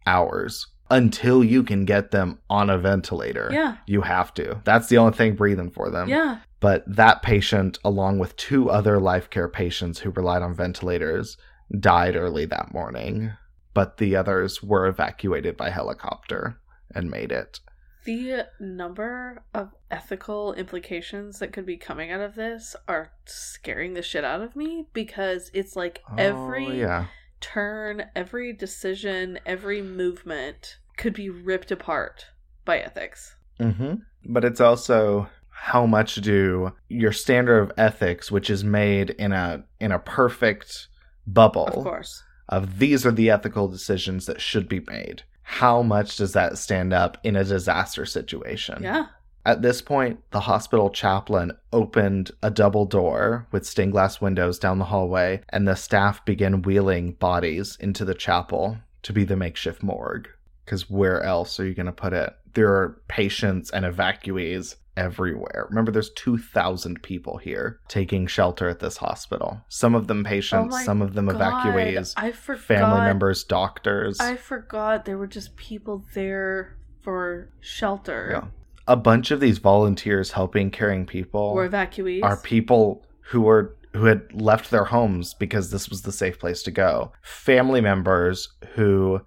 hours until you can get them on a ventilator. Yeah. You have to. That's the only thing breathing for them. Yeah. But that patient, along with two other life care patients who relied on ventilators, died early that morning. But the others were evacuated by helicopter and made it. The number of ethical implications that could be coming out of this are scaring the shit out of me because it's like every Oh, yeah. turn, every decision, every movement could be ripped apart by ethics. hmm But it's also how much do your standard of ethics, which is made in a in a perfect bubble Of course. of these are the ethical decisions that should be made. How much does that stand up in a disaster situation? Yeah. At this point, the hospital chaplain opened a double door with stained glass windows down the hallway, and the staff began wheeling bodies into the chapel to be the makeshift morgue. Because where else are you going to put it? There are patients and evacuees everywhere. Remember, there's 2,000 people here taking shelter at this hospital. Some of them patients, Oh some of them God, evacuees, I forgot. family members, doctors. I forgot there were just people there for shelter. Yeah. A bunch of these volunteers helping carrying people Or evacuees. are people who were who had left their homes because this was the safe place to go. Family members who,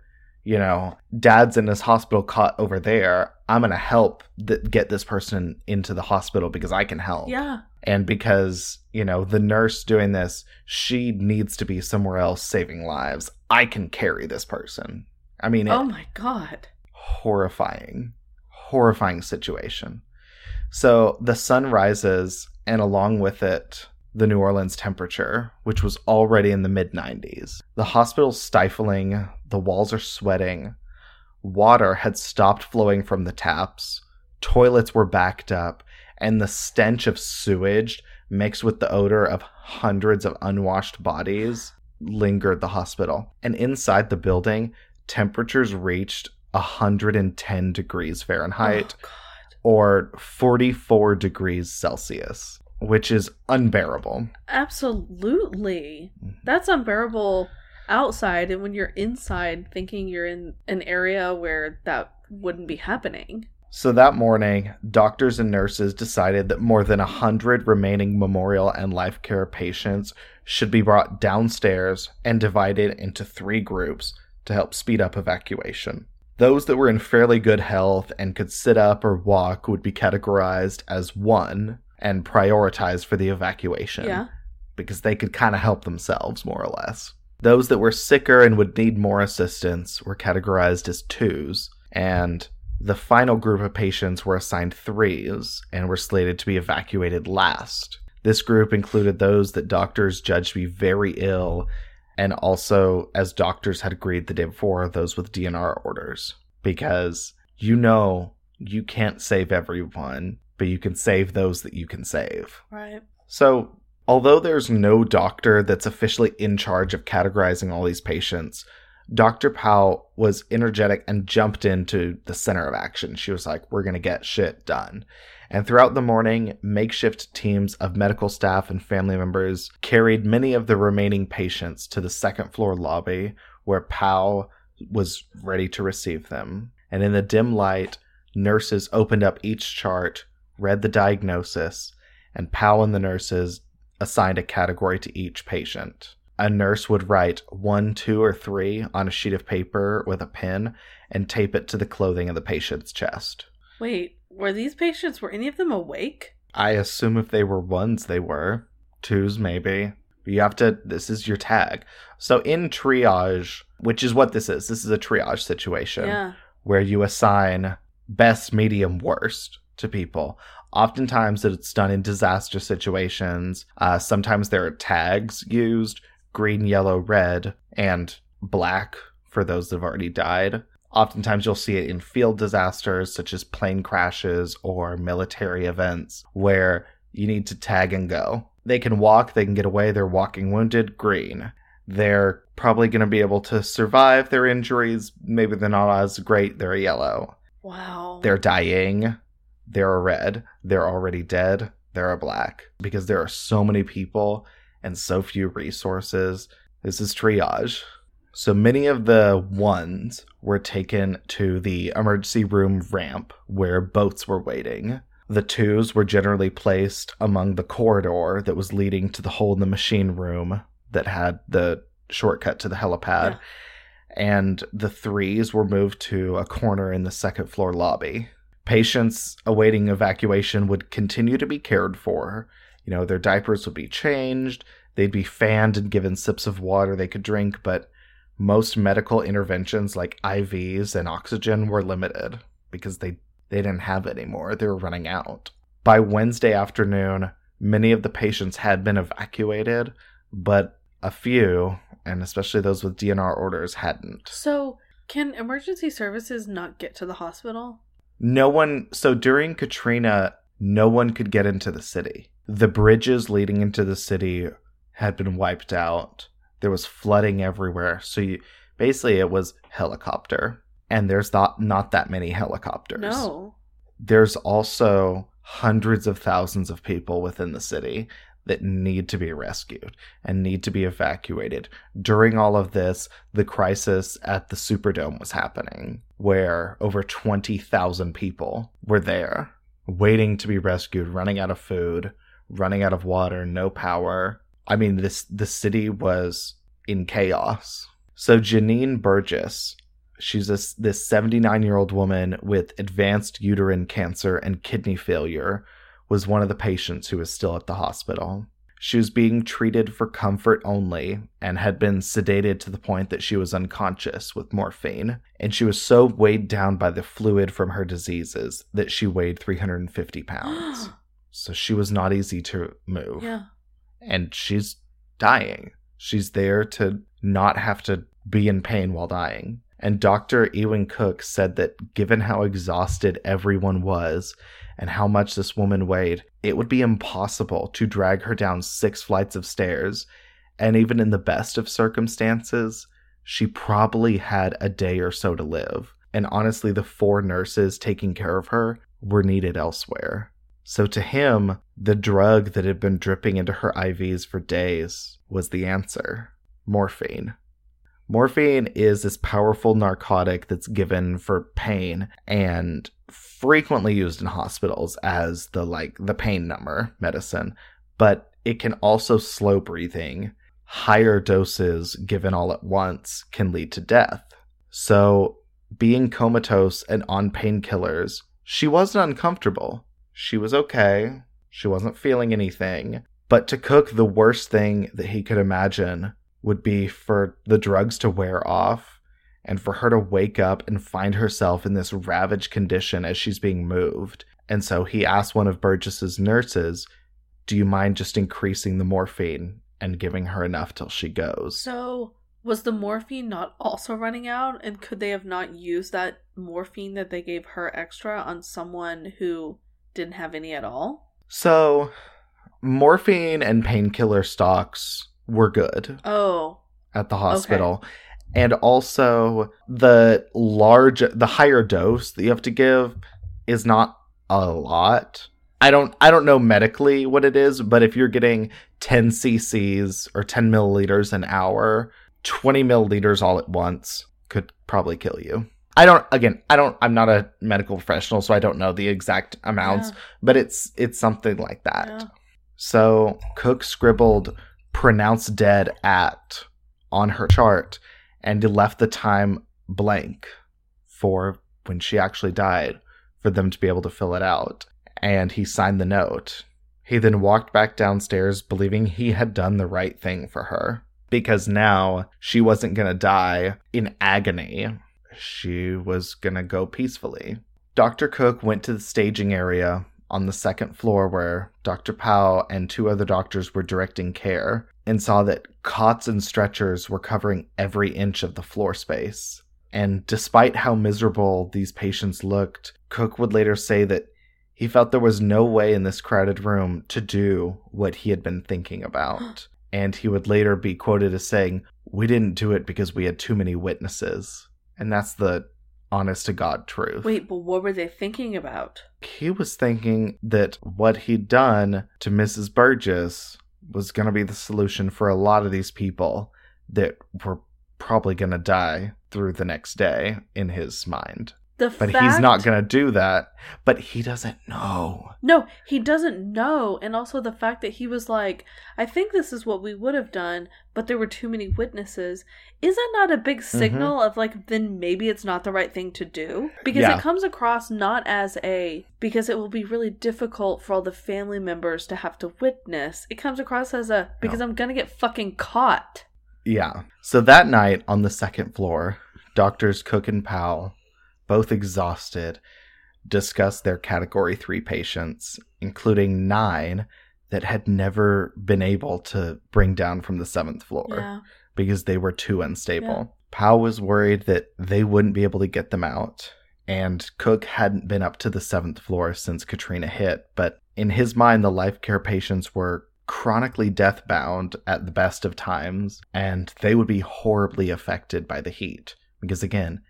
you know, dad's in this hospital cot over there. I'm gonna help th- get this person into the hospital because I can help. yeah. And because you know the nurse doing this, she needs to be somewhere else saving lives. I can carry this person. I mean, it, Oh my god. horrifying, horrifying situation. So the sun rises, and along with it, the New Orleans temperature, which was already in the mid 90s. The hospital's stifling, the walls are sweating, water had stopped flowing from the taps, toilets were backed up, and the stench of sewage mixed with the odor of hundreds of unwashed bodies lingered the hospital. And inside the building, temperatures reached 110 degrees Fahrenheit Oh, or 44 degrees Celsius, which is unbearable. Absolutely. Mm-hmm. That's unbearable outside and when you're inside thinking you're in an area where that wouldn't be happening. So that morning, doctors and nurses decided that more than 100 remaining memorial and life care patients should be brought downstairs and divided into three groups to help speed up evacuation. Those that were in fairly good health and could sit up or walk would be categorized as one and prioritized for the evacuation. Yeah. because they could kind of help themselves, more or less. Those that were sicker and would need more assistance were categorized as twos, and the final group of patients were assigned threes and were slated to be evacuated last. This group included those that doctors judged to be very ill, and also, as doctors had agreed the day before, those with DNR orders. Because you know you can't save everyone, but you can save those that you can save. Right. So, although there's no doctor that's officially in charge of categorizing all these patients, Dr. Pou was energetic and jumped into the center of action. She was like, We're going to get shit done. And throughout the morning, makeshift teams of medical staff and family members carried many of the remaining patients to the second floor lobby where Pou was ready to receive them. And in the dim light, nurses opened up each chart, read the diagnosis, and Pou and the nurses assigned a category to each patient. A nurse would write one, two, or three on a sheet of paper with a pen and tape it to the clothing of the patient's chest. Wait, were these patients were any of them awake? I assume if they were ones, they were. Twos, maybe. You have to, this is your tag. So in triage, which is what this is, this is a triage situation Yeah. where you assign best, medium, worst to people. Oftentimes it's done in disaster situations. Uh, sometimes there are tags used green, yellow, red, and black for those that have already died. Oftentimes you'll see it in field disasters such as plane crashes or military events where you need to tag and go. They can walk, they can get away, they're walking wounded, green. They're probably going to be able to survive their injuries. Maybe they're not as great, they're yellow. Wow. They're dying, they're red. They're already dead, they're black. Because there are so many people and so few resources. This is triage. So many of the ones were taken to the emergency room ramp where boats were waiting. The twos were generally placed among the corridor that was leading to the hole in the machine room that had the shortcut to the helipad. Yeah. And the threes were moved to a corner in the second floor lobby. Patients awaiting evacuation would continue to be cared for. You know, their diapers would be changed, they'd be fanned and given sips of water they could drink, but most medical interventions like IVs and oxygen were limited because they, they didn't have any more. They were running out. By Wednesday afternoon, many of the patients had been evacuated, but a few, and especially those with DNR orders, hadn't. So, can emergency services not get to the hospital? No one, so during Katrina, no one could get into the city. The bridges leading into the city had been wiped out. There was flooding everywhere. So you, basically, it was helicopter. And there's not, not that many helicopters. No. There's also hundreds of thousands of people within the city that need to be rescued and need to be evacuated. During all of this, the crisis at the Superdome was happening, where over 20,000 people were there waiting to be rescued, running out of food, running out of water, no power. I mean, this the city was in chaos. So Jannie Burgess, she's this this 79 year old woman with advanced uterine cancer and kidney failure, was one of the patients who was still at the hospital. She was being treated for comfort only and had been sedated to the point that she was unconscious with morphine. And she was so weighed down by the fluid from her diseases that she weighed 350 pounds. so she was not easy to move yeah. and she's dying. She's there to not have to be in pain while dying. And Dr. Ewing Cook said that given how exhausted everyone was and how much this woman weighed, it would be impossible to drag her down six flights of stairs. And even in the best of circumstances, she probably had a day or so to live. And honestly, the four nurses taking care of her were needed elsewhere. So to him, the drug that had been dripping into her IVs for days was the answer morphine. Morphine is this powerful narcotic that's given for pain and frequently used in hospitals as the like the pain number medicine, but it can also slow breathing. Higher doses given all at once can lead to death. So, being comatose and on painkillers, she wasn't uncomfortable. She was okay. She wasn't feeling anything. But to Cook, the worst thing that he could imagine would be for the drugs to wear off and for her to wake up and find herself in this ravaged condition as she's being moved. And so he asked one of Burgess's nurses, Do you mind just increasing the morphine and giving her enough till she goes? So, was the morphine not also running out? And could they have not used that morphine that they gave her extra on someone who didn't have any at all? So, morphine and painkiller stocks were good Oh, at the hospital. And also, the large, the higher dose that you have to give is not a lot. I don't, I don't know medically what it is, but if you're getting 10 cc's or 10 milliliters an hour, 20 milliliters all at once could probably kill you. I don't, again, I don't, I'm not a medical professional, so I don't know the exact amounts, yeah, but it's, it's something like that. yeah. So Cook scribbled pronounced dead at on her chart and left the time blank for when she actually died for them to be able to fill it out. And he signed the note. He then walked back downstairs, believing he had done the right thing for her. Because now she wasn't going to die in agony. She was going to go peacefully. Dr. Cook went to the staging area on the second floor where Dr. Pou and two other doctors were directing care and saw that cots and stretchers were covering every inch of the floor space. And despite how miserable these patients looked, Cook would later say that he felt there was no way in this crowded room to do what he had been thinking about. and he would later be quoted as saying, We didn't do it because we had too many witnesses. And that's the honest to God truth. Wait, but what were they thinking about? He was thinking that what he'd done to Mrs. Burgess was going to be the solution for a lot of these people that were probably going to die through the next day in his mind. The But fact... he's not going to do that. But he doesn't know. No, he doesn't know. And also the fact that he was like, I think this is what we would have done, but there were too many witnesses. Is that not a big Mm-hmm. signal of like, then maybe it's not the right thing to do? Because Yeah. it comes across not as a, because it will be really difficult for all the family members to have to witness. It comes across as a, because I'm going to get fucking caught. Yeah. So that night on the second floor, doctors Cook and Powell, both exhausted, discussed their category 3 patients, including 9 that had never been able to bring down from the 7th floor Yeah. because they were too unstable. Powell was worried that they wouldn't be able to get them out, and Cook hadn't been up to the 7th floor since Katrina hit, but in his mind the life care patients were chronically death-bound at the best of times and they would be horribly affected by the heat because again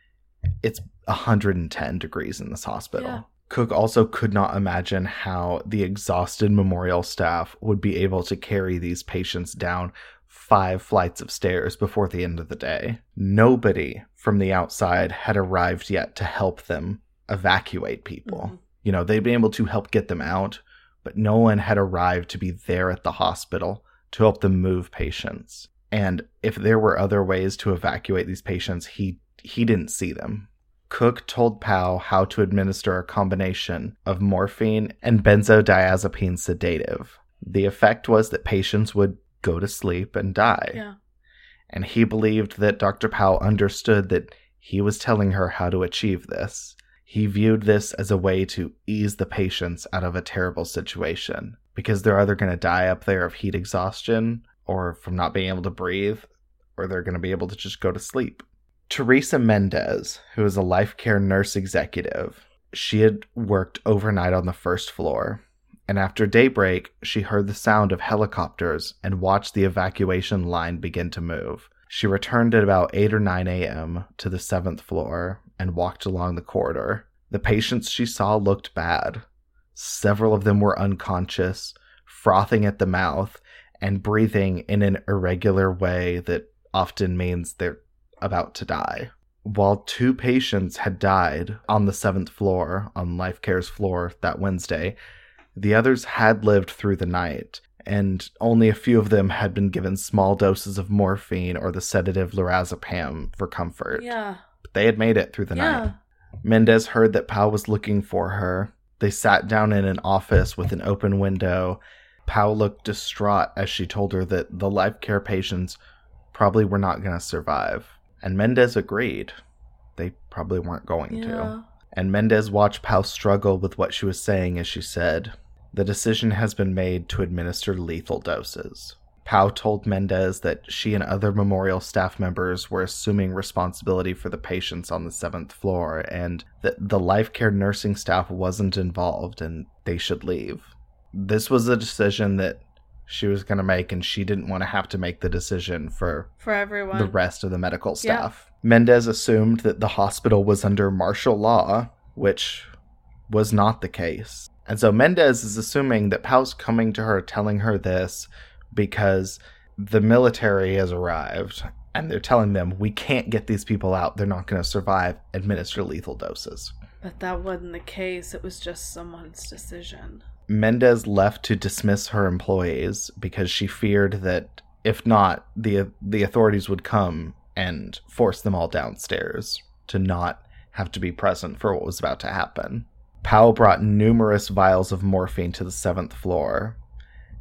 it's 110 degrees in this hospital. Yeah. Cook also could not imagine how the exhausted memorial staff would be able to carry these patients down five flights of stairs before the end of the day. Nobody from the outside had arrived yet to help them evacuate people. Mhm. You know, they'd been able to help get them out, but no one had arrived to be there at the hospital to help them move patients. And if there were other ways to evacuate these patients, he he didn't see them. Cook told Powell how to administer a combination of morphine and benzodiazepine sedative. The effect was that patients would go to sleep and die. Yeah. And he believed that Dr. Powell understood that he was telling her how to achieve this. He viewed this as a way to ease the patients out of a terrible situation because they're either going to die up there of heat exhaustion or from not being able to breathe, or they're going to be able to just go to sleep. Teresa Mendez, who is a life care nurse executive, she had worked overnight on the first floor, and after daybreak, she heard the sound of helicopters and watched the evacuation line begin to move. She returned at about 8 or 9 a.m. to the seventh floor and walked along the corridor. The patients she saw looked bad. Several of them were unconscious, frothing at the mouth, and breathing in an irregular way that often means they're about to die. While two patients had died on the seventh floor, on Life Care's floor that Wednesday, the others had lived through the night, and only a few of them had been given small doses of morphine or the sedative lorazepam for comfort. Yeah. But they had made it through the yeah. night. Mendez heard that Powell was looking for her. They sat down in an office with an open window. Powell looked distraught as she told her that the life care patients probably were not going to survive. And Mendez agreed. They probably weren't going Yeah. to. And Mendez watched Powell struggle with what she was saying as she said, The decision has been made to administer lethal doses. Powell told Mendez that she and other memorial staff members were assuming responsibility for the patients on the seventh floor and that the life care nursing staff wasn't involved and they should leave. This was a decision that she was going to make, and she didn't want to have to make the decision for For everyone. the rest of the medical staff. Mendez assumed that the hospital was under martial law, which was not the case. And so Mendez is assuming that Powell's coming to her telling her this because the military has arrived and they're telling them we can't get these people out. They're not going to survive. Administer lethal doses. But that wasn't the case. It was just someone's decision. Mendez left to dismiss her employees because she feared that if not, the the authorities would come and force them all downstairs to not have to be present for what was about to happen. Powell brought numerous vials of morphine to the seventh floor,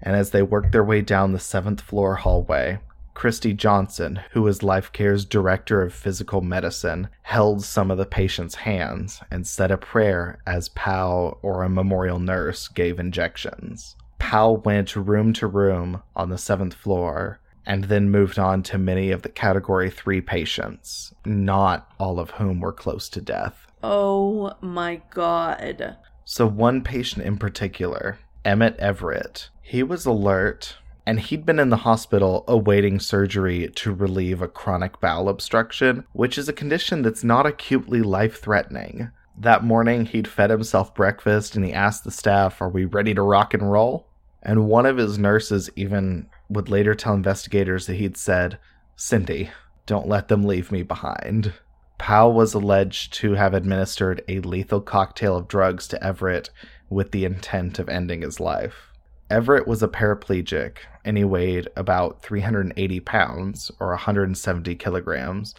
And as they worked their way down the seventh floor hallway, Christy Johnson, who was Life Care's director of physical medicine, held some of the patient's hands and said a prayer as Powell or a memorial nurse gave injections. Powell went room to room on the seventh floor and then moved on to many of the Category 3 patients, not all of whom were close to death. Oh my god. So, one patient in particular, Emmett Everett, he was alert and he'd been in the hospital awaiting surgery to relieve a chronic bowel obstruction, which is a condition that's not acutely life threatening. That morning, he'd fed himself breakfast and he asked the staff, Are we ready to rock and roll? And one of his nurses even would later tell investigators that he'd said, Cindy, don't let them leave me behind. Powell was alleged to have administered a lethal cocktail of drugs to Everett with the intent of ending his life. Everett was a paraplegic and he weighed about 380 pounds or 170 kilograms.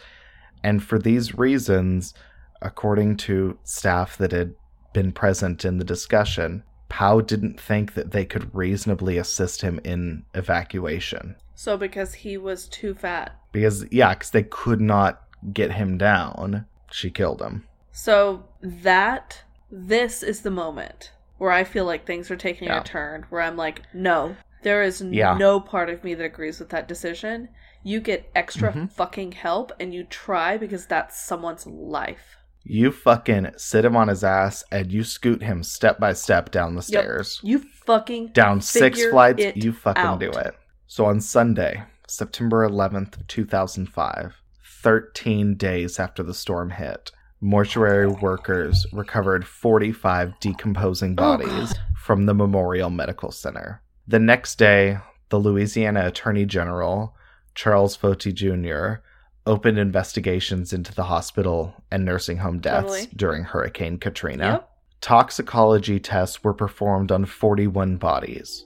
And for these reasons, according to staff that had been present in the discussion, Powell didn't think that they could reasonably assist him in evacuation. So because he was too fat. Because, yeah, because they could not get him down, she killed him. So that, this is the moment where I feel like things are taking Yeah. a turn, where I'm like, no, there is Yeah. no part of me that agrees with that decision. You get extra Mhm. fucking help and you try because that's someone's life. You fucking sit him on his ass and you scoot him step by step down the Yep. stairs. You fucking Down six flights, you fucking out. do it. So on Sunday, September 11th, 2005, 13 days after the storm hit, mortuary workers recovered 45 decomposing Oh, bodies God. from the Memorial Medical Center. The next day, the Louisiana Attorney General, Charles Foti Jr., opened investigations into the hospital and nursing home deaths Totally. during Hurricane Katrina. Yep. Toxicology tests were performed on 41 bodies,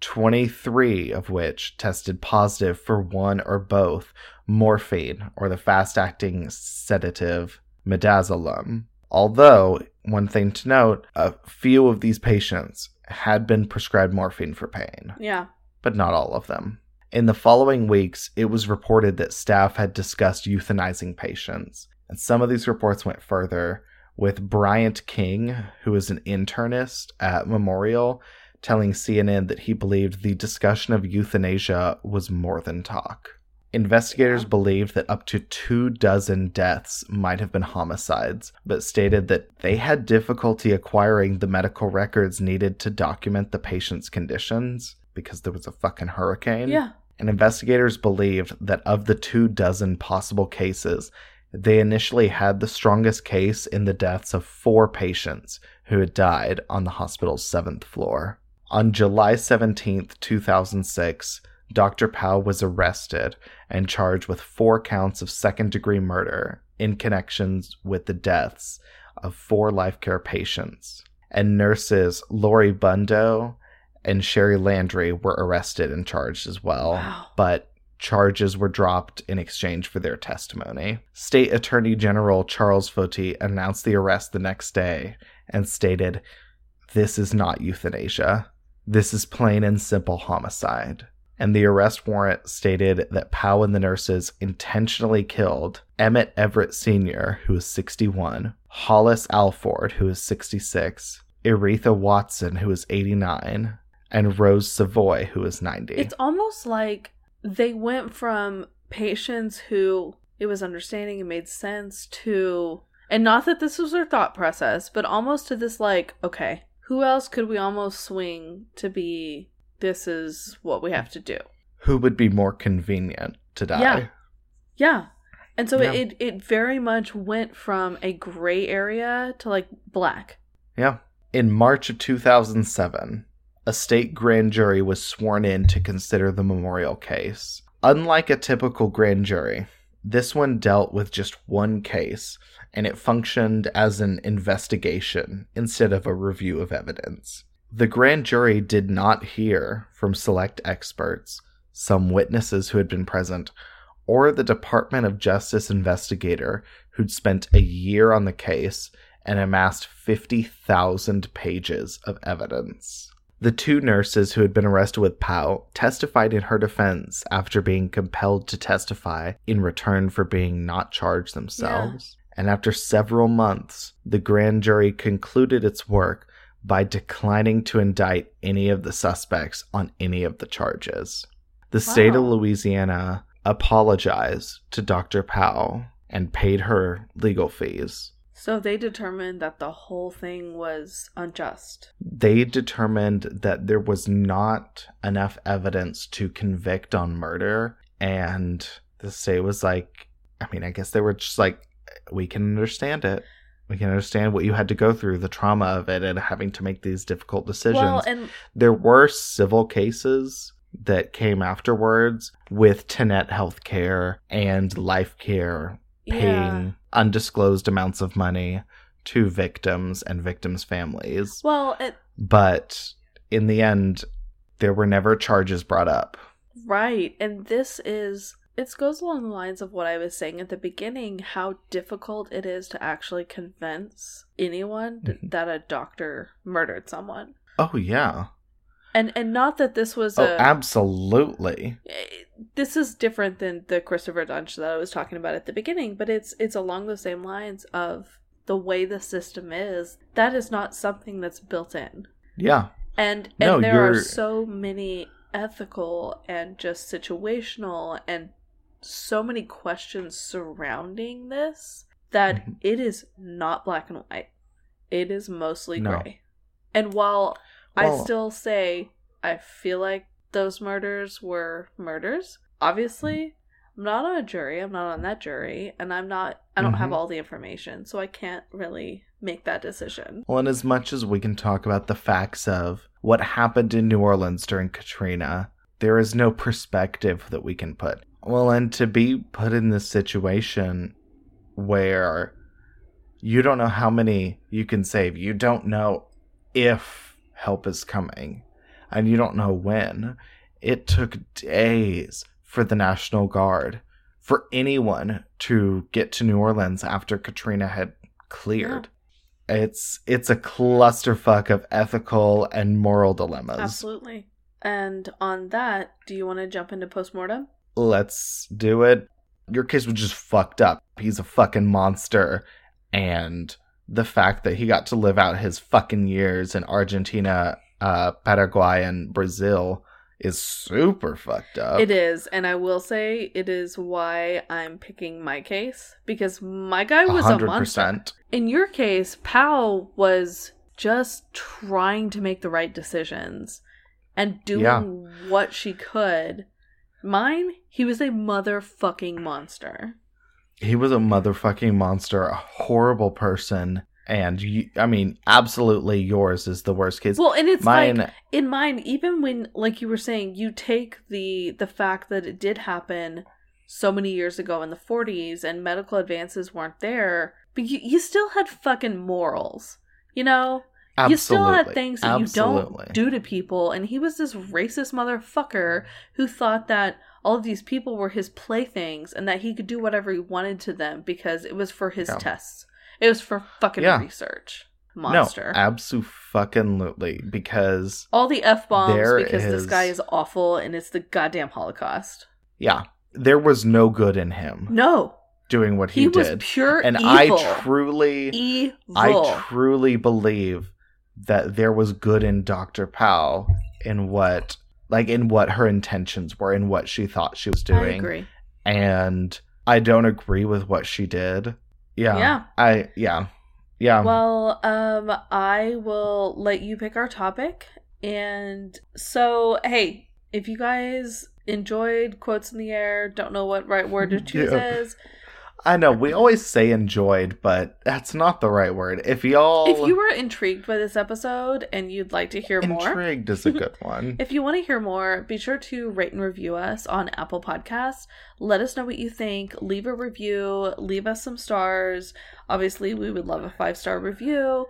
23 of which tested positive for one or both morphine or the fast acting sedative midazolam. Although, one thing to note, a few of these patients had been prescribed morphine for pain Yeah. but not all of them. In the following weeks, it was reported that staff had discussed euthanizing patients, and some of these reports went further, with Bryant King, who is an internist at Memorial, telling CNN that he believed the discussion of euthanasia was more than talk. Investigators Yeah. believed that up to two dozen deaths might have been homicides, but stated that they had difficulty acquiring the medical records needed to document the patient's conditions because there was a fucking hurricane. Yeah. And investigators believed that of the two dozen possible cases, they initially had the strongest case in the deaths of four patients who had died on the hospital's seventh floor. On July 17th, 2006, Dr. Powell was arrested and charged with four counts of second degree murder in connections with the deaths of four life care patients. And nurses Lori Budo and Cheri Landry were arrested and charged as well Wow. but charges were dropped in exchange for their testimony. State Attorney General Charles Foti announced the arrest the next day and stated, This is not euthanasia. This is plain and simple homicide. And the arrest warrant stated that Powell and the nurses intentionally killed Emmett Everett Sr., who was 61, Hollis Alford, who was 66, Ireatha Watson, who was 89, and Rose Savoie, who was 90. It's almost like they went from patients who it was understanding and made sense to and not that this was their thought process, but almost to this like, okay, who else could we almost swing to be this is what we have to do. who would be more convenient to die. Yeah. Yeah. And so Yeah. it it very much went from a gray area to like black. Yeah. In March of 2007, a state grand jury was sworn in to consider the memorial case. Unlike a typical grand jury, this one dealt with just one case, and it functioned as an investigation instead of a review of evidence. The grand jury did not hear from select experts, some witnesses who had been present, or the Department of Justice investigator who'd spent a year on the case and amassed 50,000 pages of evidence. The two nurses who had been arrested with Pou testified in her defense after being compelled to testify in return for being not charged themselves. And after several months, the grand jury concluded its work by declining to indict any of the suspects on any of the charges. The state of Louisiana apologized to Dr. Powell and paid her legal fees. So they determined that the whole thing was unjust. They determined that there was not enough evidence to convict on murder, and the state was like, I mean, I guess they were just like, we can understand it. We can understand what you had to go through, the trauma of it, and having to make these difficult decisions. Well, and there were civil cases that came afterwards with Tenet Healthcare and Life Care paying yeah. undisclosed amounts of money to victims and victims' families. Well, it, But in the end, there were never charges brought up. right. And this is it goes along the lines of what I was saying at the beginning, how difficult it is to actually convince anyone Mhm. that a doctor murdered someone. Oh, yeah. And and not that this was Oh, a absolutely. eh, this is different than the Christopher Duntsch that I was talking about at the beginning, but it's it's along the same lines of the way the system is. That is not something that's built in. Yeah. And and No, there are you're- so many ethical and just situational and so many questions surrounding this that Mhm. it is not black and white. It is mostly No. gray. And while I still say I feel like those murders were murders, obviously I'm not on a jury, I'm not on that jury, and I'm not I don't have Mhm. all the information, so I can't really make that decision. Well, and as much as we can talk about the facts of what happened in New Orleans during Katrina, there is no perspective that we can put. Well, and to be put in this situation where you don't know how many you can save, you don't know if help is coming, and you don't know when. It took days for the National Guard, for anyone to get to New Orleans after Katrina had cleared. It's it's a clusterfuck of ethical and moral dilemmas. Absolutely. And on that, do you want to jump into postmortem? Let's do it. Your case was just fucked up. He's a fucking monster. And the fact that he got to live out his fucking years in Argentina, uh, Paraguay, and Brazil is super fucked up. It is, and I will say it is why I'm picking my case because my guy was a monster. In your case, Powell was just trying to make the right decisions and doing Yeah. what she could. Mine, he was a motherfucking monster. He was a motherfucking monster, a horrible person. And you, I mean, absolutely yours is the worst case. Well, and it's Mine, like in mine even when like you were saying you take the the fact that it did happen so many years ago in the 40s and medical advances weren't there but you, you still had fucking morals you know you still had things that absolutely. you don't do to people and he was this racist motherfucker who thought that all of these people were his playthings and that he could do whatever he wanted to them because it was for his Yeah. tests it was for fucking Yeah. research monster No, absolutely, because all the f bombs because this guy is awful and it's the goddamn Holocaust. yeah, there was no good in him No, doing what he, he, was did, pure and evil. I truly, evil. I truly believe that there was good in Doctor Powell in what, like, in what her intentions were, in what she thought she was doing. I agree. and I don't agree with what she did. Yeah, Yeah. I yeah, yeah. Well, um, I will let you pick our topic, and so hey, if you guys enjoyed quotes in the air, don't know what right word to choose Yeah. is. I know we always say enjoyed, but that's not the right word. If y'all If you were intrigued by this episode and you'd like to hear more, intrigued is a good one. If you want to hear more, be sure to rate and review us on Apple Podcasts. Let us know what you think. Leave a review, leave us some stars. Obviously, we would love a five star review.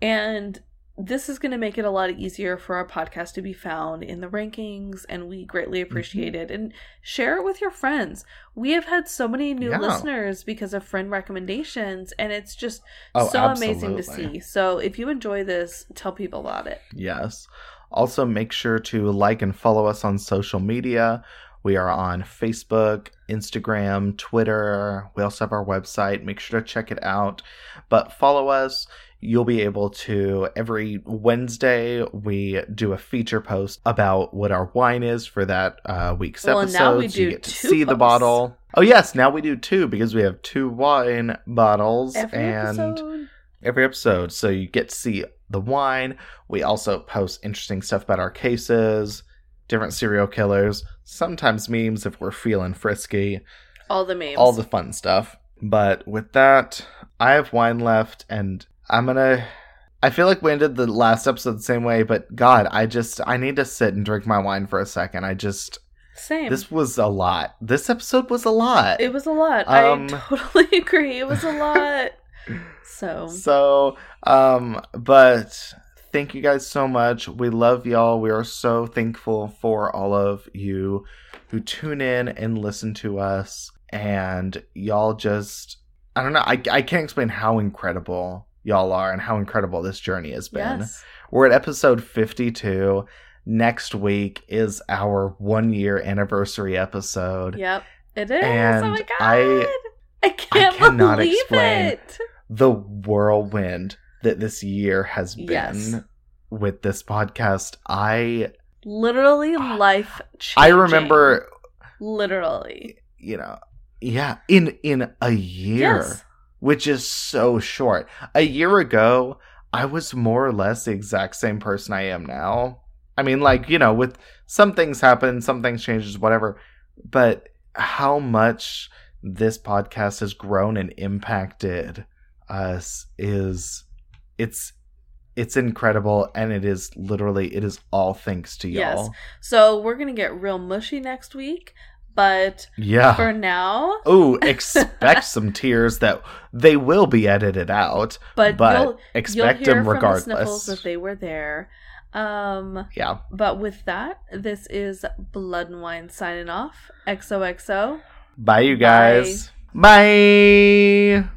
And this is going to make it a lot easier for our podcast to be found in the rankings, and we greatly mm-hmm. appreciate it. And share it with your friends. We have had so many new Yeah. listeners because of friend recommendations, and it's just Oh, so amazing to see. So if you enjoy this, tell people about it. Yes. Also, make sure to like and follow us on social media. We are on Facebook, Instagram, Twitter. We also have our website. Make sure to check it out. But follow us. You'll be able to, every Wednesday, we do a feature post about what our wine is for that uh, week's Well, episode. now we so you do get to two see the bottle. Oh, yes, now we do two because we have two wine bottles. Every and episode. every episode. So you get to see the wine. We also post interesting stuff about our cases, different serial killers, sometimes memes if we're feeling frisky, All the memes. all the fun stuff. But with that, I have wine left and I'm gonna. I feel like we ended the last episode the same way, but God, I just I need to sit and drink my wine for a second. I just Same. this was a lot. This episode was a lot. it was a lot. Um, I totally agree. It was a lot. So So, um, but thank you guys so much. We love y'all. We are so thankful for all of you who tune in and listen to us. And y'all just, I don't know, I, I can't explain how incredible y'all are and how incredible this journey has been. yes. We're at episode 52. Next week is our one year anniversary episode. Yep. It is. oh my god. I- I can't cannot believe explain it. the whirlwind that this year has been Yes. with this podcast. I Literally life changing. I remember, Literally. you know, yeah, in in a year, Yes. Which is so short. A year ago, I was more or less the exact same person I am now. I mean, like, you know, with some things happen, some things changes, whatever. But how much this podcast has grown and impacted us is it's it's incredible and it is literally it is all thanks to y'all. Yes. So we're gonna get real mushy next week, but Yeah. for now, Ooh, expect some tears that they will be edited out, but, but you'll expect you'll them from the sniffles regardless. that they were there. Um, Yeah. but with that, this is Blood and Wine signing off. XOXO. Bye you guys. Bye.